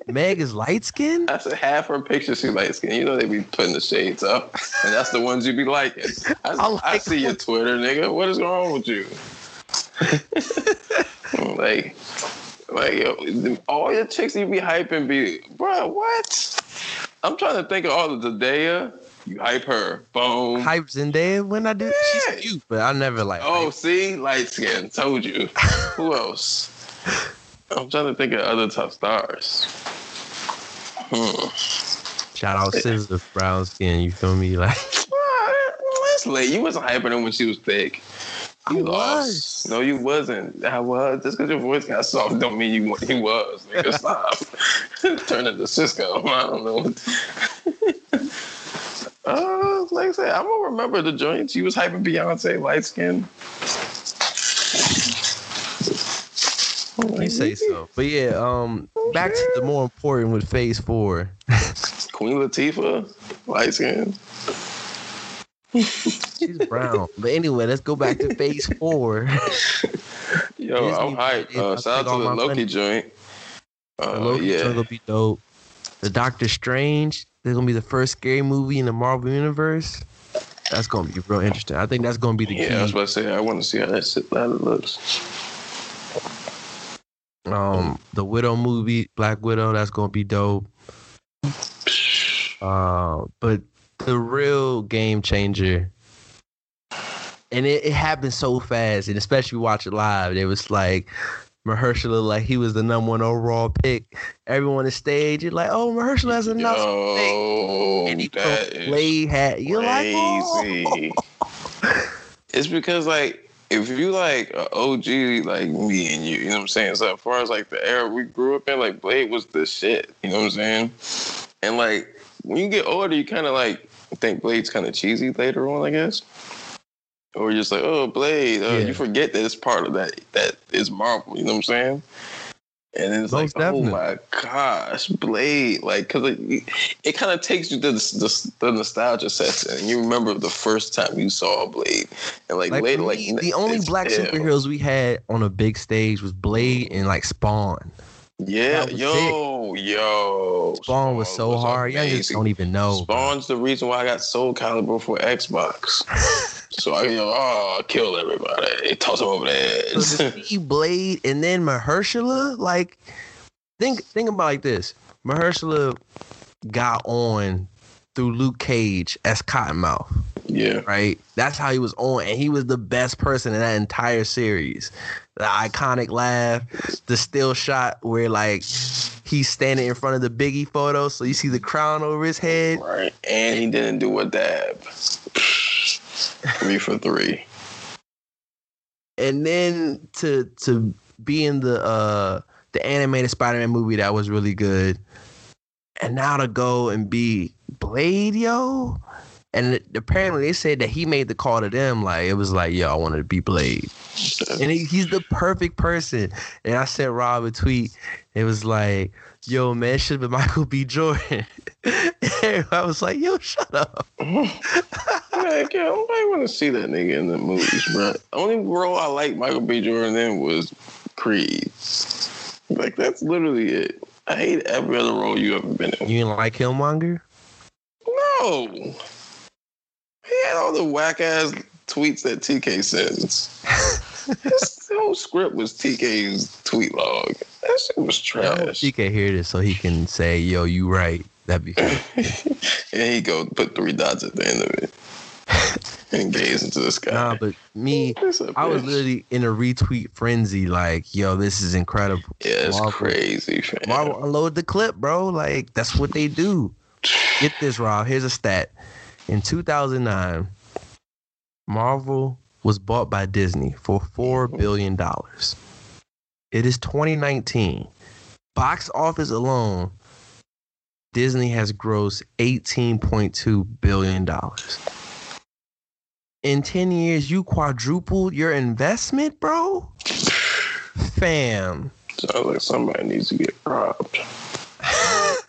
Meg is light skinned. I said half her picture she light skin. You know they be putting the shades up, and that's the ones you be liking. I, I like I see your Twitter, nigga. What is wrong with you? like, like yo, all your chicks you be hyping be, bro. What? I'm trying to think of all the Zendaya. You hype her, boom. Hype Zendaya when I do. Yeah. She's cute, but I never like. Oh, hype. see, light skin. Told you. Who else? I'm trying to think of other top stars. Hmm. Shout out SZA brown skin. You feel me? Like late. You wasn't hyping her when she was thick. You I lost. was. No, you wasn't. I was. Just because your voice got soft don't mean you he was. Nigga, stop. Turn into Cisco. I don't know. What... uh, like I said, I'm gonna remember the joints. You was hyping Beyonce light skin. You say so. But yeah, um, back to the more important with Phase Four. Queen Latifah, light skin. She's brown. But anyway, let's go back to Phase Four. Yo, Disney I'm hyped. Uh, shout out to the Loki money. joint. The Uh, Loki yeah. joint will be dope. The Doctor Strange. There's gonna be the first scary movie in the Marvel universe. That's gonna be real interesting. I think that's gonna be the Yeah, I was key. about to say I want to see how that shit how it looks. Um, the Widow movie, Black Widow. That's gonna be dope. Uh, but the real game changer, and it, it happened so fast, and especially watch it live. It was like Mahershala, like he was the number one overall pick. Everyone on the stage is like, "Oh, Mahershala has enough." Yo, and he that put hat. You're like, oh. crazy. it's because like if you like a OG like me and you, you know what I'm saying. So as far as like the era we grew up in, like Blade was the shit. You know what I'm saying? And like when you get older, you kind of like think Blade's kind of cheesy later on, I guess. Or you're just like, oh, Blade. Uh, Yeah. You forget that it's part of that. That is Marvel. You know what I'm saying? And then it's Most like, definitely. oh my gosh, Blade! Like, cause it, it kind of takes you to the, the, the nostalgia session, and you remember the first time you saw Blade, and like, Like, later, like the only black superheroes we had on a big stage was Blade and like Spawn. Yeah, was yo, yo, Spawn was so hard. Youngins amazing. don't even know. Spawn's the reason why I got Soul Calibur for Xbox. so I, you know, oh, kill everybody, toss them over the So edge. to see Blade and then Mahershala, like think think about like this. Mahershala got on through Luke Cage as Cottonmouth, yeah, right? That's how he was on, and he was the best person in that entire series. The iconic laugh, the still shot where like he's standing in front of the Biggie photo, so you see the crown over his head. right. And he didn't do a dab. three for three. and then to to be in the uh the animated Spider-Man movie that was really good, and now to go and be Blade, yo. And apparently they said that he made the call to them, like it was like, yo, I wanted to be Blade, and he, he's the perfect person. And I sent Rob a tweet. It was like, yo, man, should have been Michael B. Jordan. and I was like, yo, shut up. Like, yeah, nobody want to see that nigga in the movies, bro. Only role I like Michael B. Jordan in was Creed. Like that's literally it. I hate every other role you ever been in. You didn't like Killmonger? No, he had all the whack ass tweets that TK sends. This whole script was TK's tweet log. That shit was trash. He can hear this so he can say, "Yo, you right." That'd be and he go put three dots at the end of it and gaze into the sky. nah, but me, I was literally in a retweet frenzy. Like, yo, this is incredible. Yeah, it's Marvel- crazy, fam. Marvel unload the clip, bro. Like, that's what they do. Get this, Rob. Here's a stat. In 2009, Marvel was bought by Disney for four billion dollars. It is 2019. Box office alone, Disney has grossed 18.2 billion dollars. In 10 years, you quadrupled your investment, bro. Fam. Sounds like somebody needs to get robbed.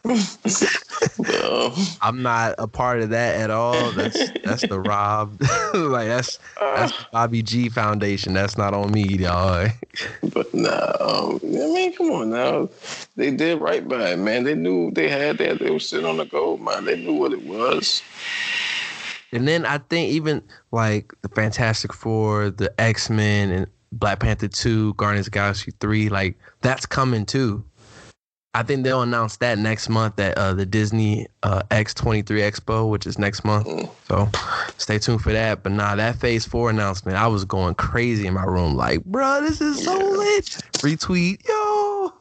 No. I'm not a part of that at all. That's that's the Rob. like that's that's the Bobby G Foundation. That's not on me, y'all. But um, I mean, come on now. They did right by it, man. They knew they had that. They were sitting on the gold mine. They knew what it was. And then I think even like the Fantastic Four, the X Men, and Black Panther Two, Guardians of the Galaxy Three, like that's coming too. I think they'll announce that next month at uh, the Disney uh, D23 Expo, which is next month. Mm. So stay tuned for that. But nah, that Phase Four announcement, I was going crazy in my room, like, bro, this is so Yeah. lit. Retweet, yo.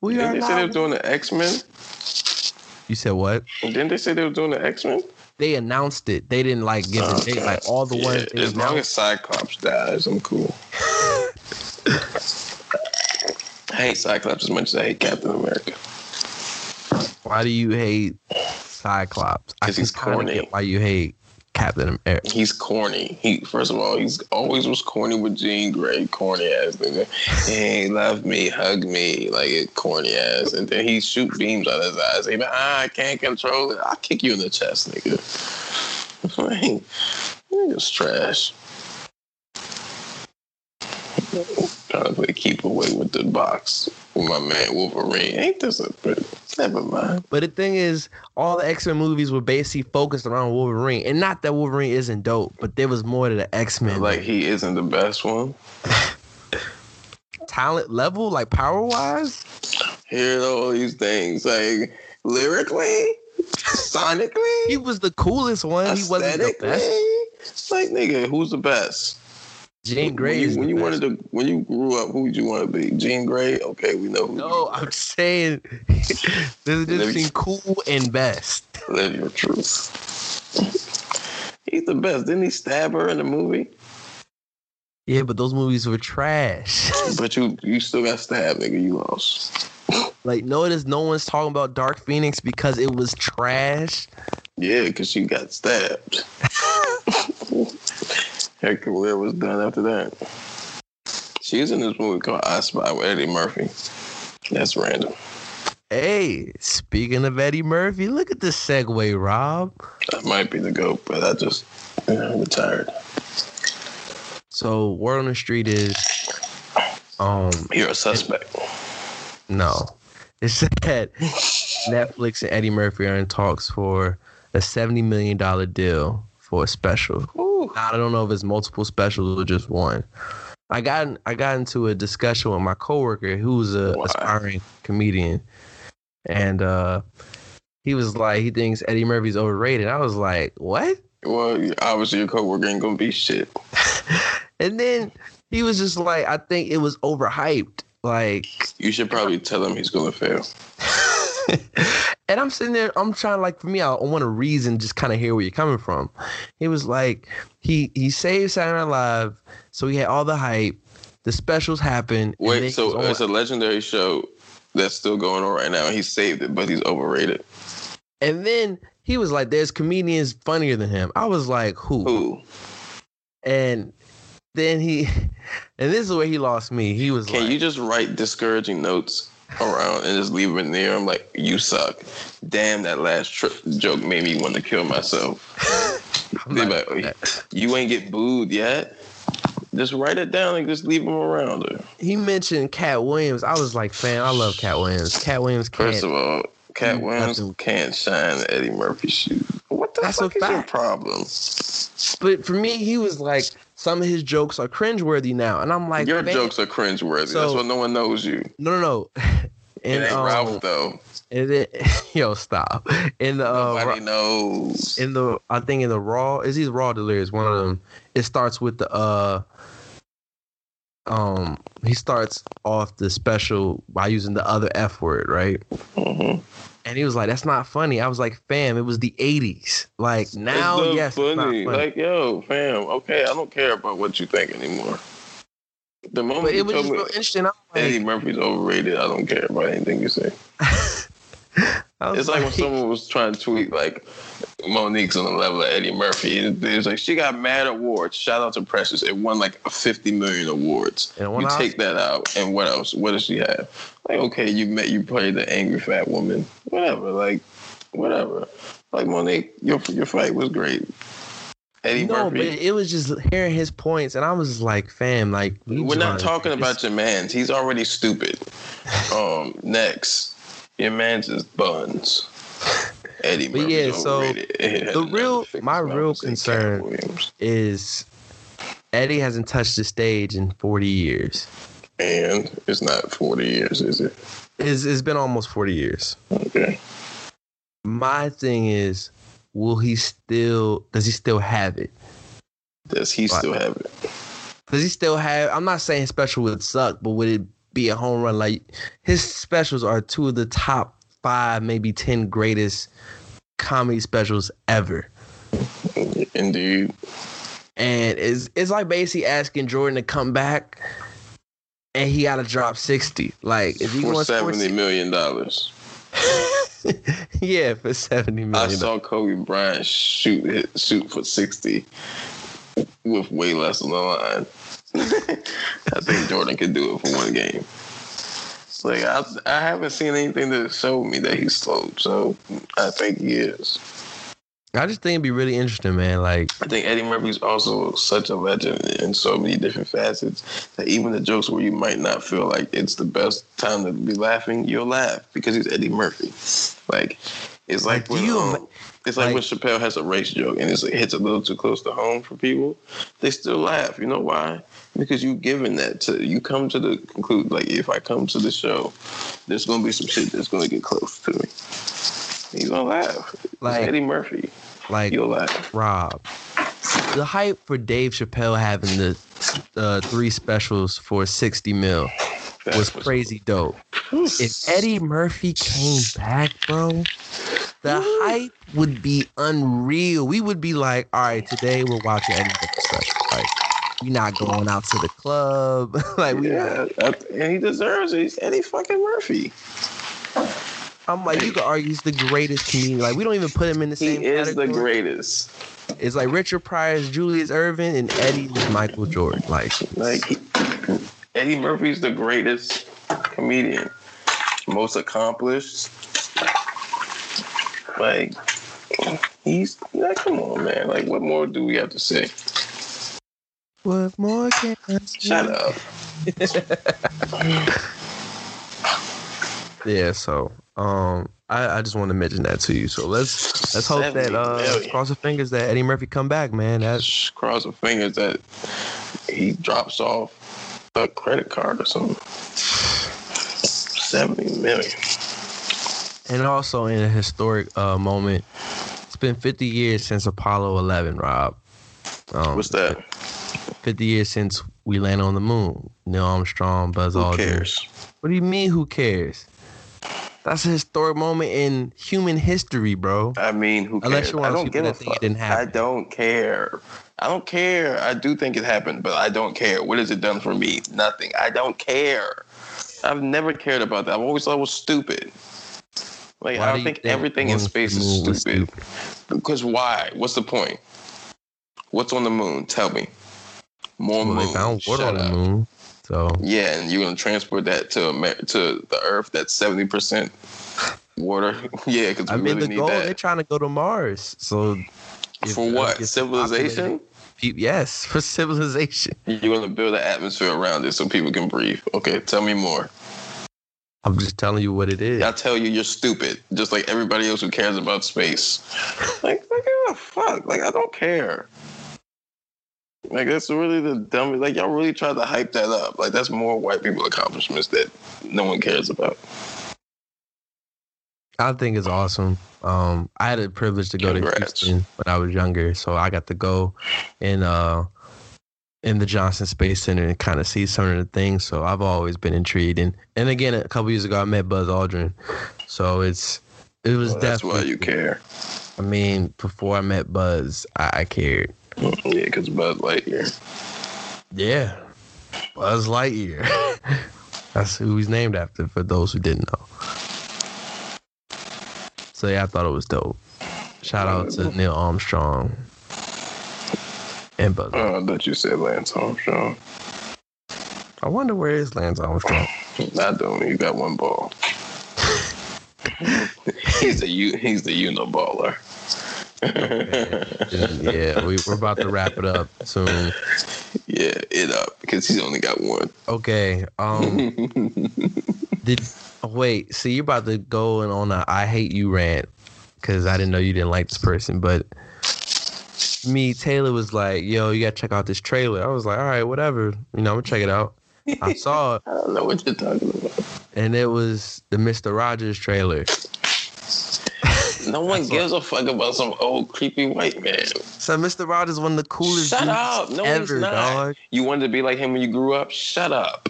We Didn't are they say they were doing the X Men? You said what? Didn't they say they were doing the X Men? They announced it. They didn't like give a date. Like all the ones. They As long as announced- Cyclops dies, I'm cool. I hate Cyclops as much as I hate Captain America. Why do you hate Cyclops? I 'Cause can he's corny. why you hate Captain America. He's corny. He first of all, he's always was corny with Jean Grey, corny ass nigga. Hey, love me, hug me, like it corny ass. And then he shoot beams out of his eyes. He like, ah, I can't control it. I'll kick you in the chest, nigga. like, nigga's trash. Trying to play keep away with the box with my man Wolverine. Ain't this a pretty? never mind. But the thing is, all the X Men movies were basically focused around Wolverine, and not that Wolverine isn't dope, but there was more to the X Men. Like he isn't the best one. talent level, like power wise. Hearing all these things, like lyrically, sonically, he was the coolest one. He wasn't the best. It's like nigga, who's the best? Jean Grey. When you, when you wanted to, when you grew up, who did you want to be? Jean Grey. Okay, we know who. No, I'm saying there's between cool and best. Live your truth. He's the best. Didn't he stab her in the movie? Yeah, but those movies were trash. but you you still got stabbed, nigga. You lost. Like, notice no one's talking about Dark Phoenix because it was trash. Yeah, because she got stabbed. Her career was done after that. She was in this movie called I Spy with Eddie Murphy. That's random. Hey, speaking of Eddie Murphy, look at this segue, Rob. That might be the goat, but I just you know, retired. So, Word on the Street is um You're a suspect. No. It said Netflix and Eddie Murphy are in talks for a $70 million deal for a special. Ooh. I don't know if it's multiple specials or just one. I got I got into a discussion with my coworker who's a Why? aspiring comedian, and uh, he was like, he thinks Eddie Murphy's overrated. I was like, what? Well, obviously your coworker ain't gonna be shit. And then he was just like, I think it was overhyped. Like, You should probably tell him he's gonna fail. and I'm sitting there, I'm trying to like for me, I, I want to reason, just kind of hear where you're coming from. He was like, he he saved Saturday Night Live, so he had all the hype. The specials happened. Wait, so it's a legendary show that's still going on right now. He saved it, but he's overrated. and then he was like, "There's comedians funnier than him." I was like, "Who?" Who? And then he, and this is where he lost me. He was Can like, you just write discouraging notes around and just leave them in there? I'm like, you suck. Damn, that last joke made me want to kill myself. Like, like, you ain't get booed yet. Just write it down and just leave them around there. he mentioned Katt Williams. I was like, "Fan, I love Katt Williams." Katt Williams can't. First of all, Katt Williams can't shine Eddie Murphy's shoes. What the That's fuck is your fact. problem? but for me, he was like, some of his jokes are cringeworthy now, and I'm like, Your "Man, jokes are cringeworthy. So- That's why no one knows you. No, no, no. And it ain't um, Ralph though. and it, yo, stop. In the uh, Nobody knows. in the I think in the raw is these raw delirious one of them. It starts with the uh um he starts off the special by using the other F word, right? Mhm. And he was like, "That's not funny." I was like, "Fam, it was the '80s. Like now, it's yes, it's not funny. funny. Like, yo, fam, okay, I don't care about what you think anymore. The moment but it was just me real interesting. I'm Eddie like, Murphy's overrated, I don't care about anything you say. It's like when someone was trying to tweet like Mo'Nique's on the level of Eddie Murphy. It it was like she got mad awards. Shout out to Precious. It won like 50 million awards. And you take that out, and what else? What does she have? Like, okay, you met you played the angry fat woman. Whatever. Like, whatever. Like Monique, your your fight was great. Eddie no, Murphy. but it was just hearing his points, and I was like, "Fam, like we We're not talking about your man's. He's already stupid. Um, next, your man's is buns. Eddie But yeah, so the real- my real and say Cat concern- is Eddie hasn't touched the stage in 40 years. and it's not forty years, is it? It's, it's been almost 40 years. Okay. My thing is, will he still? Does he still have it? Does he still have it? Does he still have? I'm not saying his special would suck, but would it be a home run? Like his specials are two of the top five, maybe ten greatest comedy specials ever. Indeed. And it's it's like basically asking Jordan to come back, and he got to drop 60. Like if he For wants seventy million dollars. yeah, for seventy million. I saw Kobe Bryant shoot hit, shoot for sixty with way less on the line. I think Jordan could do it for one game. Like I, I haven't seen anything that showed me that he's slow, so I think he is. I just think it'd be really interesting, man. Like, I think Eddie Murphy's also such a legend in so many different facets that even the jokes where you might not feel like it's the best time to be laughing, you'll laugh because he's Eddie Murphy. Like it's like, Like, when you um, it's like, when Chappelle has a race joke and it's, it hits a little too close to home for people, they still laugh. You know why? Because you given that to you come to the conclude like if I come to the show, there's gonna be some shit that's gonna get close to me. He's gonna laugh. Like- it's Eddie Murphy. like You'll laugh. Rob, the hype for Dave Chappelle having the uh, three specials for sixty mil was That crazy dope. If Eddie Murphy came back, bro, the hype would be unreal. We would be like, all right, today we're watching Eddie Murphy we not going out to the club. like, we. Yeah, that- and he deserves it. He's Eddie fucking Murphy. I'm like, you could argue he's the greatest comedian. Like, we don't even put him in the same. He is the greatest. It's like Richard Pryor is Julius Erving and Eddie is Michael Jordan. Like, Like he, Eddie Murphy's the greatest comedian, most accomplished. Like he's like, come on, man. Like, what more do we have to say? What more can I say? Shut up. Yeah, so um, I, I just want to mention that to you. So let's let's hope that 70 uh, million. cross the fingers that Eddie Murphy come back, man. That's Just cross the fingers that he drops off a credit card or something. Seventy million. and also in a historic uh, moment. It's been 50 years since Apollo 11, Rob. Um, What's that? 50 years since we landed on the moon. Neil Armstrong, Buzz Who Aldrin. cares? What do you mean? Who cares? That's a historic moment in human history, bro. I mean, who cares? Unless want I don't give a that think it fuck. didn't happen. I don't care. I don't care. I do think it happened, but I don't care. What has it done for me? Nothing. I don't care. I've never cared about that. I've always thought it was stupid. Like Why I do you think, think everything in space is was stupid. Because why? What's the point? What's on the moon? Tell me. More Well, moon. they found water Shut on the up. moon. So Yeah, and you're gonna transport that to Amer- to the Earth. That's seventy percent water. yeah, because I mean, really the need goal that. they're trying to go to Mars. So For what? Civilization? pe- Yes, for civilization. You're gonna build an atmosphere around it so people can breathe. Okay, tell me more. I'm just telling you what it is. I tell you, you're stupid, just like everybody else who cares about space. Like, like, what the fuck? Like, I don't care. Like, that's really the dumbest. Like, y'all really tried to hype that up. Like, that's more white people accomplishments that no one cares about. I think it's awesome. Um, I had the privilege to go Congrats. to Houston when I was younger, so I got to go in uh in the Johnson Space Center and kind of see some of the things. So I've always been intrigued, and and again, a couple years ago I met Buzz Aldrin, so it's it was Well, that's why you care. I mean, before I met Buzz, I, I cared. Mm-hmm. Yeah, because Buzz Lightyear. Yeah, Buzz Lightyear. That's who he's named after. For those who didn't know. So yeah, I thought it was dope. Shout out to mm-hmm. Neil Armstrong and Buzz. Oh, I thought you said Lance Armstrong. I wonder where is Lance Armstrong. I don't. You got one ball. he's a you. He's the Uniballer. yeah, we, we're about to wrap it up soon. yeah, it up because he's only got one. Okay. Um. Did oh, wait? See, you're about to go in on a I hate you" rant because I didn't know you didn't like this person, but me Taylor was like, "Yo, you gotta check out this trailer." I was like, "All right, whatever. You know, I'm gonna check it out." I saw it, I don't know what you're talking about. and it was the Mister Rogers trailer. No one gives a fuck about some old creepy white man. So Mister Rogers one of the coolest Shut up. No, ever, he's not. dog. You wanted to be like him when you grew up? Shut up.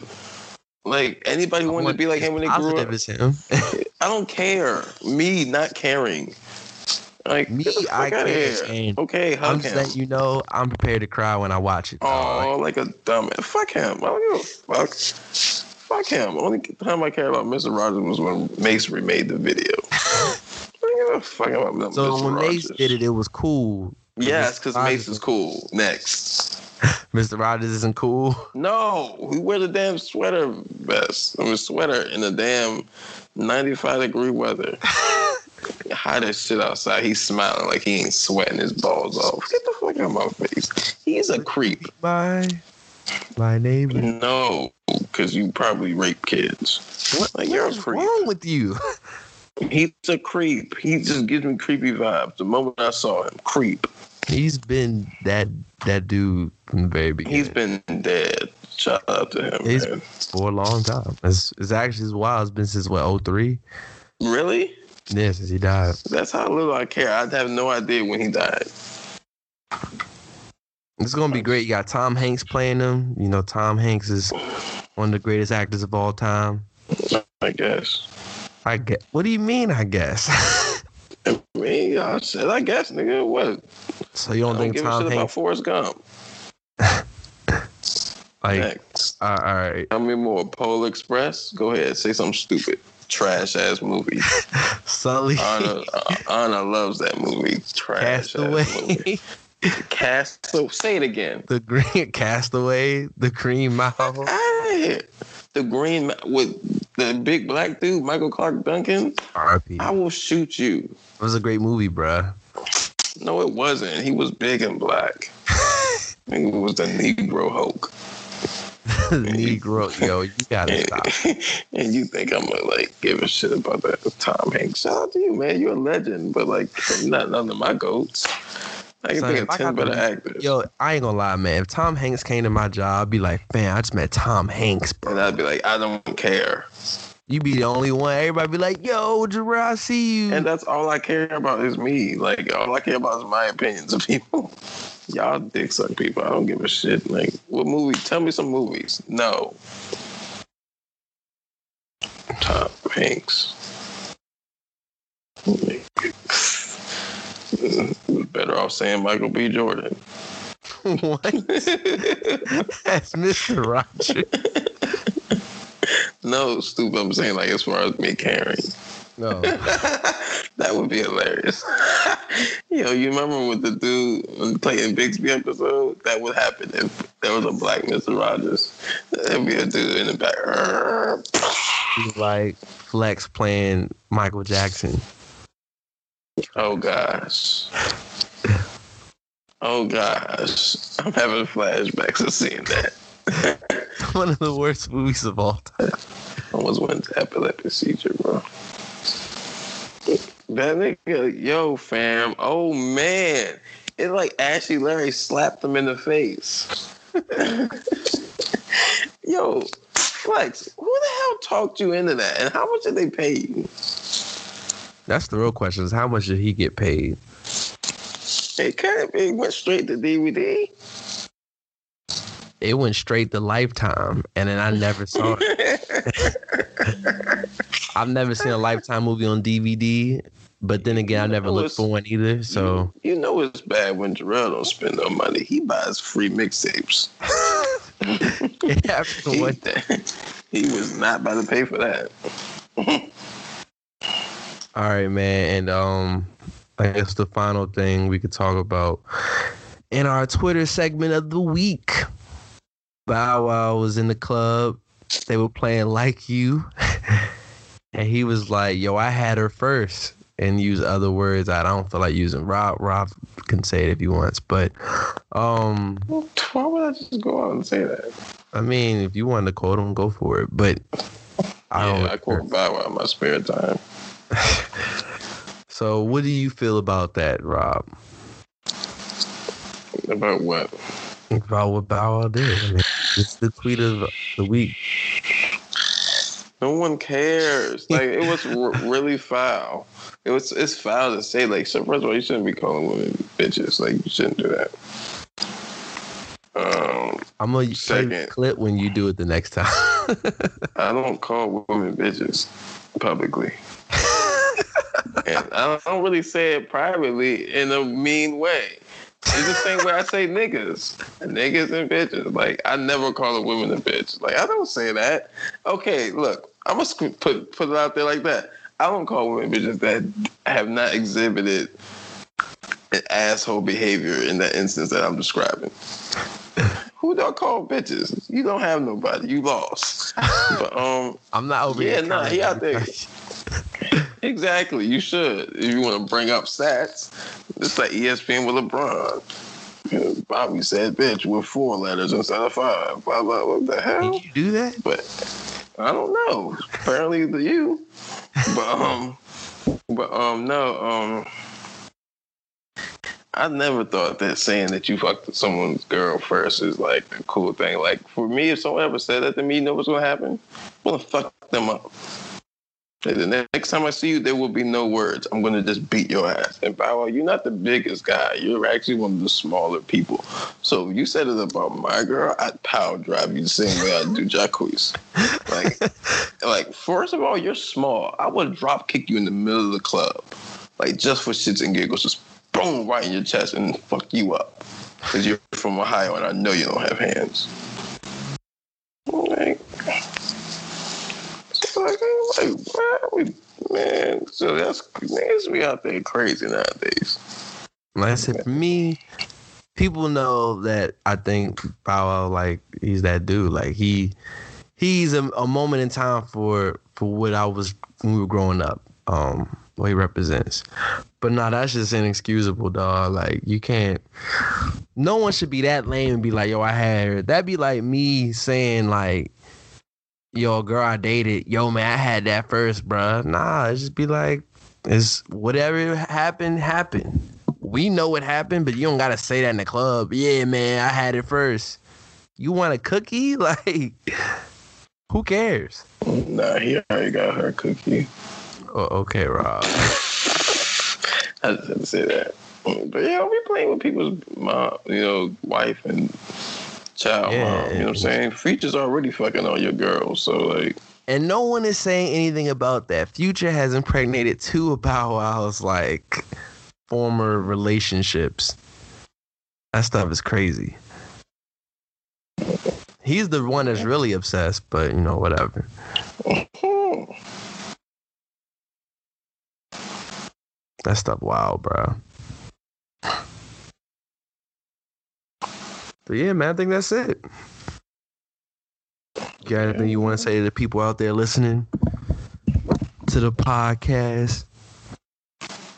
Like anybody who wanted to be like him when they grew up? as him. I don't care. Me not caring. Like Me, get the fuck I care, Okay, I'm just letting you know I'm prepared to cry when I watch it. Oh, like a dumb. Fuck him. I don't give a fuck. Fuck him. Only time I care about Mr. Rogers was when Mace remade the video. The fuck am I about So Mr. when Mace did it, it was cool. Yes, because Mace is cool. Next. Mr. Rogers isn't cool. No, we wear the damn sweater vest. I mean, sweater in the damn 95 degree weather. Hot as shit outside. He's smiling like he ain't sweating his balls off. Get the fuck out of my face. He's a creep. My my neighbor. No, because you probably rape kids. What? Like, you're a What's creep. wrong with you? He's a creep. He just gives me creepy vibes. The moment I saw him, creep. He's been that that dude from the very beginning. He's been dead. Shout out to him, He's- man. for a long time. It's, it's actually it's wild. It's been since what 03? Really? Yeah, since he died. That's how little I care. I'd have no idea when he died. It's gonna be great. You got Tom Hanks playing him. You know, Tom Hanks is one of the greatest actors of all time. I guess. I get. What do you mean? I guess. I mean, I said, I guess, nigga. What? so you don't don't think give a Tom shit about Hanks? Forrest Gump. Like, Next. uh, all right, Tell me more. Polar Express. Go ahead. Say something stupid. Trash ass movie. Sully, Anna, uh, Anna loves that movie. Trash ass movie. Castaway, Cast. So say it again. the green Castaway, the Green Mile. The green with the big black dude, Michael Clarke Duncan. R.P. I will shoot you. It was a great movie, bruh. No, it wasn't. He was big and black. He was the Negro Hulk. Negro, yo, you gotta And, stop. and you think I'm gonna like give a shit about that Tom Hanks? Shout out to you, man. You're a legend, but like not none of my goats. I can think of ten better actors. Yo, I ain't gonna lie, man. If Tom Hanks came to my job, I'd be like, man, I just met Tom Hanks, bro. And I'd be like, I don't care. You be the only one. Everybody be like, yo, Gerard, I see you. And that's all I care about is me. Like all I care about is my opinions of people. Y'all dick suck people. I don't give a shit. Like what movie? Tell me some movies. No. Tom Hanks. Better off saying Michael B. Jordan. what? That's Mr. Roger. no, stupid. I'm saying like as far as me caring. No. that would be hilarious. Yo, you remember with the dude when Clayton Bigsby episode? That would happen if there was a black Mr. Rogers. There'd be a dude in the back. He's like Flex playing Michael Jackson. Oh gosh. Oh gosh. I'm having flashbacks of seeing that. One of the worst movies of all time. I almost went to epilepsy seizure, bro. That nigga, yo, fam. Oh man. It like Ashy Larry slapped him in the face. yo, Flex, who the hell talked you into that? And how much did they pay you? That's the real question: is how much did he get paid? It can't be. It went straight to DVD. It went straight to Lifetime, and then I never saw it. I've never seen a Lifetime movie on DVD, but then again, I never know looked for one either. So you know it's bad when Jarrell don't spend no money. He buys free mixtapes. happened He, he was not about to pay for that. All right, man. And um I guess the final thing we could talk about in our Twitter segment of the week. Bow Wow was in the club. They were playing like you. and he was like, Yo, I had her first. And use other words I don't feel like using. Rob Rob can say it if he wants. But um Why would I just go out and say that? I mean if you wanted to quote him, go for it. But I don't yeah, I quote Bow Wow in my spare time. So what do you feel about that, Rob? About what? about what Bow Wow did. I mean, it's the tweet of the week. No one cares. Like it was r- really foul. It was it's foul to say like so first of all you shouldn't be calling women bitches. Like you shouldn't do that. Um, I'm gonna play Second. clip when you do it the next time. I don't call women bitches publicly. And I don't really say it privately in a mean way. It's the same way I say niggas, niggas and bitches. Like I never call a woman a bitch. Like I don't say that. Okay, look, I'm gonna put put it out there like that. I don't call women bitches that have not exhibited an asshole behavior in that instance that I'm describing. Who do I call bitches? You don't have nobody. You lost. But um, I'm not over Yeah, here. nah, he out there. exactly. You should. If you want to bring up stats, it's like ESPN with LeBron. Bobby said bitch with four letters instead of five. Blah blah. What the hell? Did you do that? But I don't know. Apparently to you. But um but um no, um I never thought that saying that you fucked someone's girl first is like a cool thing. Like for me, if someone ever said that to me, you know what's gonna happen? I'm gonna fuck them up. The next time I see you, there will be no words. I'm gonna just beat your ass. And Bow Wow, you're not the biggest guy. You're actually one of the smaller people. So if you said it about my girl, I'd power drive you the same way I do Jacquees. Like, like first of all, you're small. I would drop kick you in the middle of the club, like just for shits and giggles, just boom right in your chest and fuck you up because you're from Ohio and I know you don't have hands. Like, I'm like, why we, man? So that's niggas be out there crazy nowadays. Like I said, for me, people know that I think Bow Wow, like he's that dude. Like he, he's a, a moment in time for for what I was when we were growing up. Um, what he represents. But no, that's just inexcusable, dog. Like you can't. No one should be that lame and be like, "Yo, I had her." That'd be like me saying like, "Yo, girl, I dated. Yo, man, I had that first, bruh." Nah, it just be like, it's whatever happened, happened. We know what happened, but you don't gotta say that in the club. Yeah, man, I had it first. You want a cookie? Like, who cares? Nah, he already got her cookie. Oh, okay, Rob. I just had to say that. But yeah, we playing with people's mom, you know, wife and child Yeah. mom. You know what I'm saying? Future's already fucking on your girl, so like, And no one is saying anything about that. Future has impregnated two of Bow Wow's like former relationships. That stuff is crazy. He's the one that's really obsessed, but you know, whatever. That stuff wild, bro. But yeah, man, I think that's it. You got anything you want to say to the people out there listening to the podcast?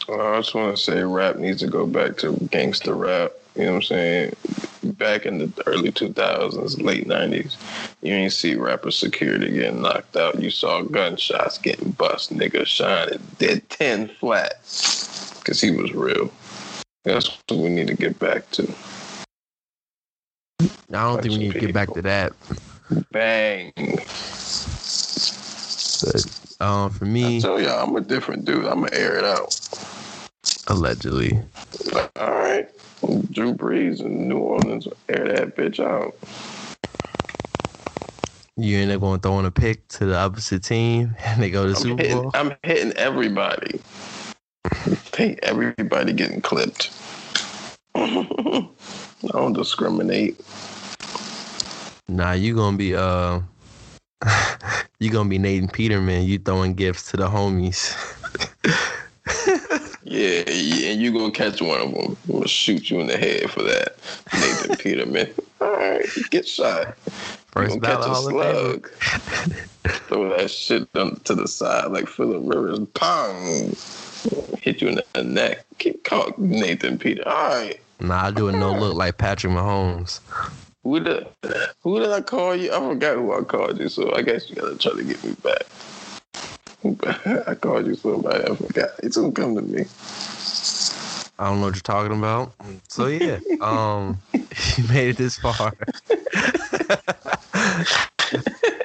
Uh, I just want to say rap needs to go back to gangster rap. You know what I'm saying? Back in the early 2000s, late 90s, you ain't see rapper security getting knocked out. You saw gunshots getting bust. Nigga shining dead 10 flat because he was real. That's what we need to get back to. I don't think we need to get back to that. Bang. But um, for I me, tell y'all, I'm a different dude. I'm going to air it out. allegedly, all right. Drew Brees in New Orleans, air that bitch out. you end up going throwing a pick to the opposite team, and they go to the I'm Super hitting, Bowl. I'm hitting everybody. Hey, everybody getting clipped. I don't discriminate. Nah, you gonna be uh, you gonna be Nathan Peterman. You throwing gifts to the homies. Yeah, yeah, and you gonna catch one of them. I'm gonna shoot you in the head for that, Nathan Peterman. All right, get shot. First you gonna catch a Hall of Famer. slug. Throw that shit on to the side like Philip Rivers. Pong. Hit you in the neck. Keep calling Nathan Peter. All right. Nah, I do a no look like Patrick Mahomes. Who did who did I call you? I forgot who I called you, so I guess you gotta try to get me back. I called you somebody, I forgot. It's gonna come to me. I don't know what you're talking about. So yeah, um, you made it this far.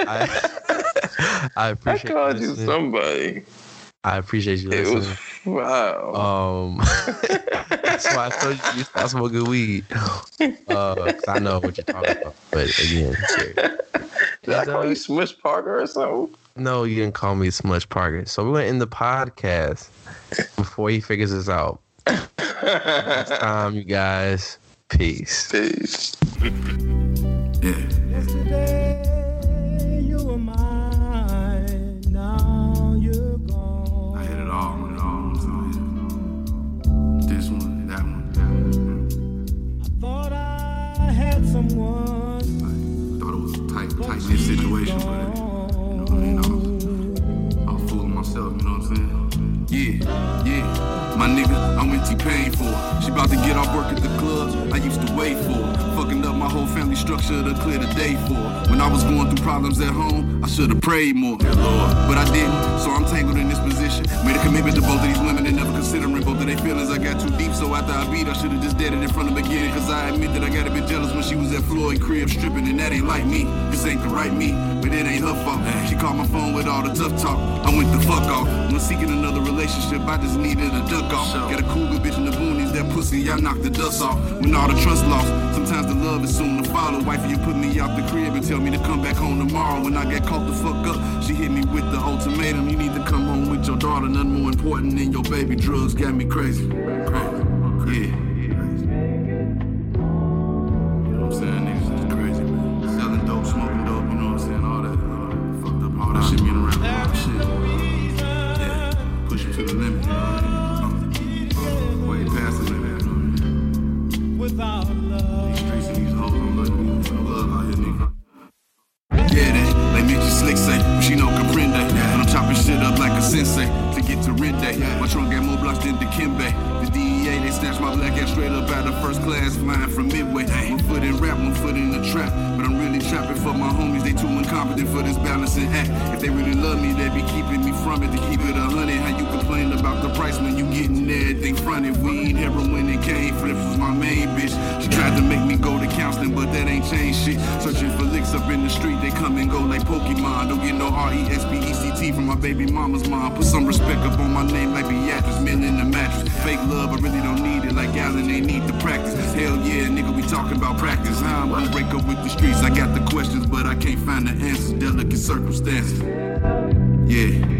I, I appreciate it. I called you listening. somebody. I appreciate you It was wow. Um, that's why I told you you stop smoking weed. Uh, 'cause I know what you're talking about. But again, serious. did I call you Smush Parker or something? no, you didn't call me Smush Parker. So we're gonna end the podcast before he figures this out. Next time, you guys. Peace. Peace. Yesterday tight knit situation, but you know, I I I was fooling myself. You know what I'm saying? Yeah, yeah. My nigga, I'm with T-Pain for. She about to get off work at the club. I used to wait for. Fucking up family structure to clear the day for. When I was going through problems at home, I should have prayed more. But I didn't, so I'm tangled in this position. Made a commitment to both of these women and never considering both of their feelings. I got too deep, so after I beat, I should have just dead it in front of the beginning. Cause I admit that I got a bit jealous when she was at Floyd crib stripping, and that ain't like me. This ain't the right me, but it ain't her fault. She called my phone with all the tough talk. I went the fuck off. When seeking another relationship, I just needed a duck off. Got a cougar bitch in the boonies, that pussy, I knocked the dust off. When all the trust lost, sometimes the love is soon to follow. Wife, you put me out the crib and tell me to come back home tomorrow. When I get caught the fuck up, she hit me with the ultimatum. You need to come home with your daughter, nothing more important than your baby. Drugs got me. Crazy. They need the practice. Hell yeah, nigga, we talking about practice. I'm gonna break up with the streets. I got the questions, but I can't find the answers. Delicate circumstances. Yeah.